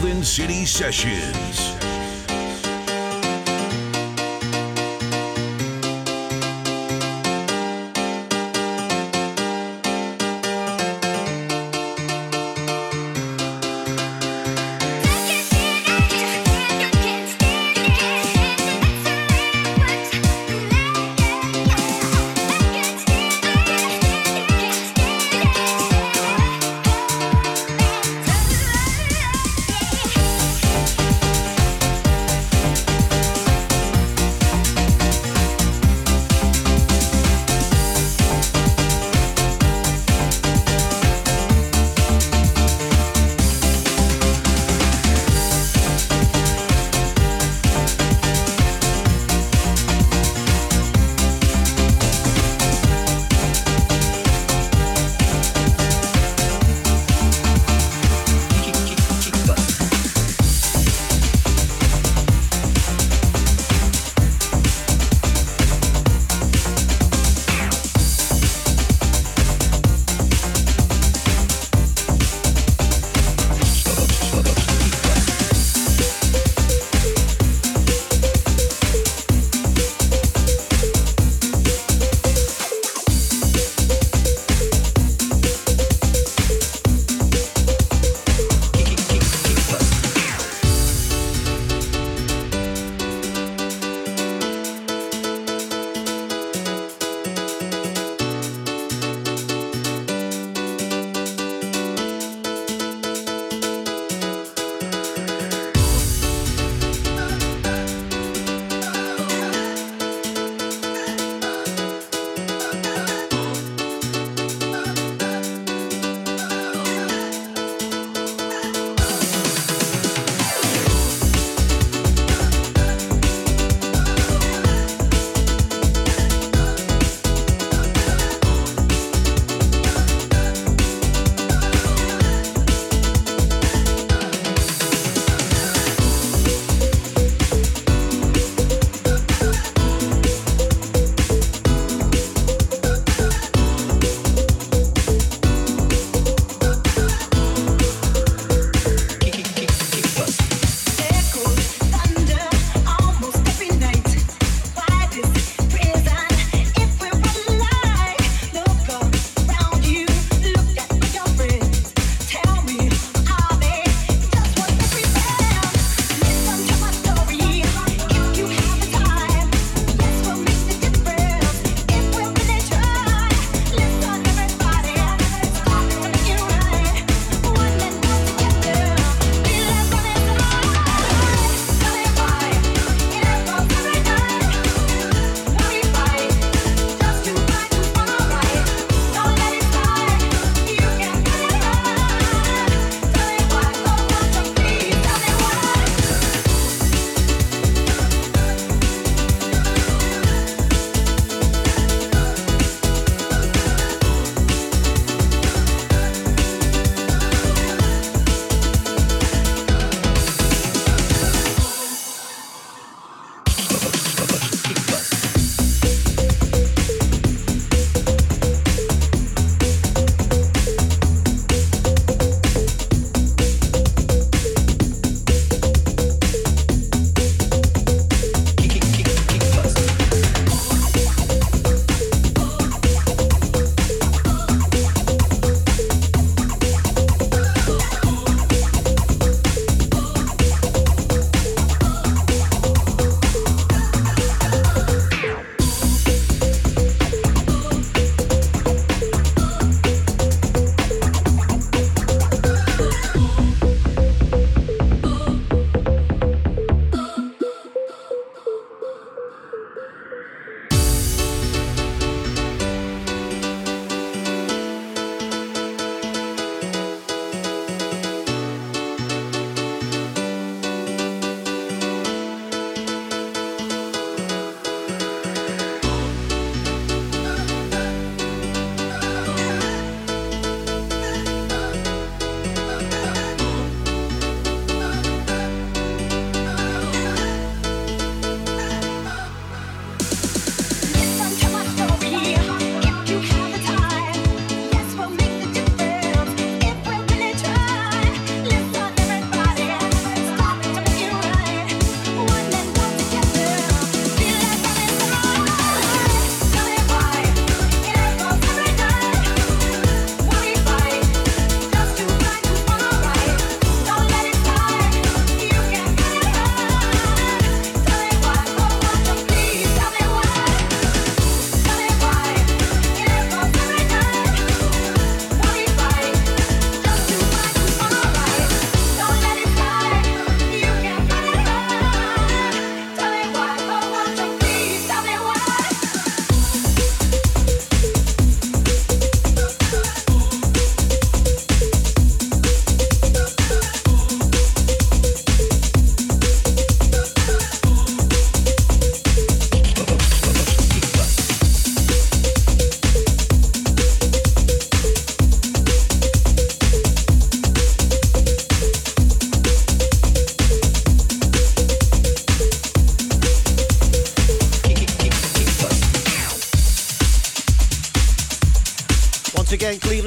Cleveland City Sessions.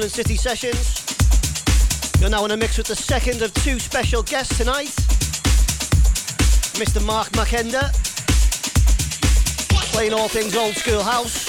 City Sessions. You're now in a mix with the second of two special guests tonight. Mr. Mark Makenda, playing all things old school house.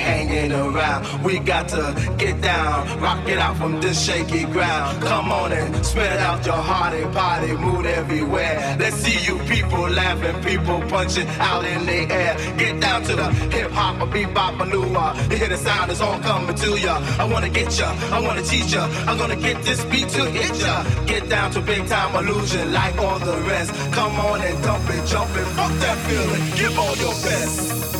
hanging around. We got to get down, rock it out from this shaky ground. Come on and spread out your heart and body, mood everywhere. Let's see you people laughing, people punching out in the air. Get down to the hip hop or bebop or new. You hear the sound, it's all coming to ya. I wanna get ya, I wanna teach ya. I'm gonna get this beat to hit ya. Get down to big time illusion like all the rest. Come on and dump it, jump it, fuck that feeling. Give all your best.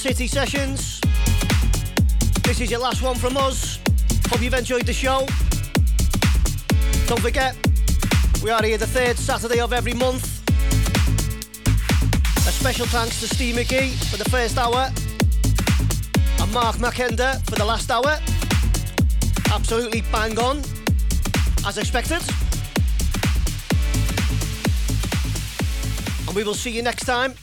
City Sessions. This is your last one from us. Hope you've enjoyed the show. Don't forget, we are here the third Saturday of every month. A special thanks to Steve McGee for the first hour and Mark McKender for the last hour. Absolutely bang on, as expected. And we will see you next time.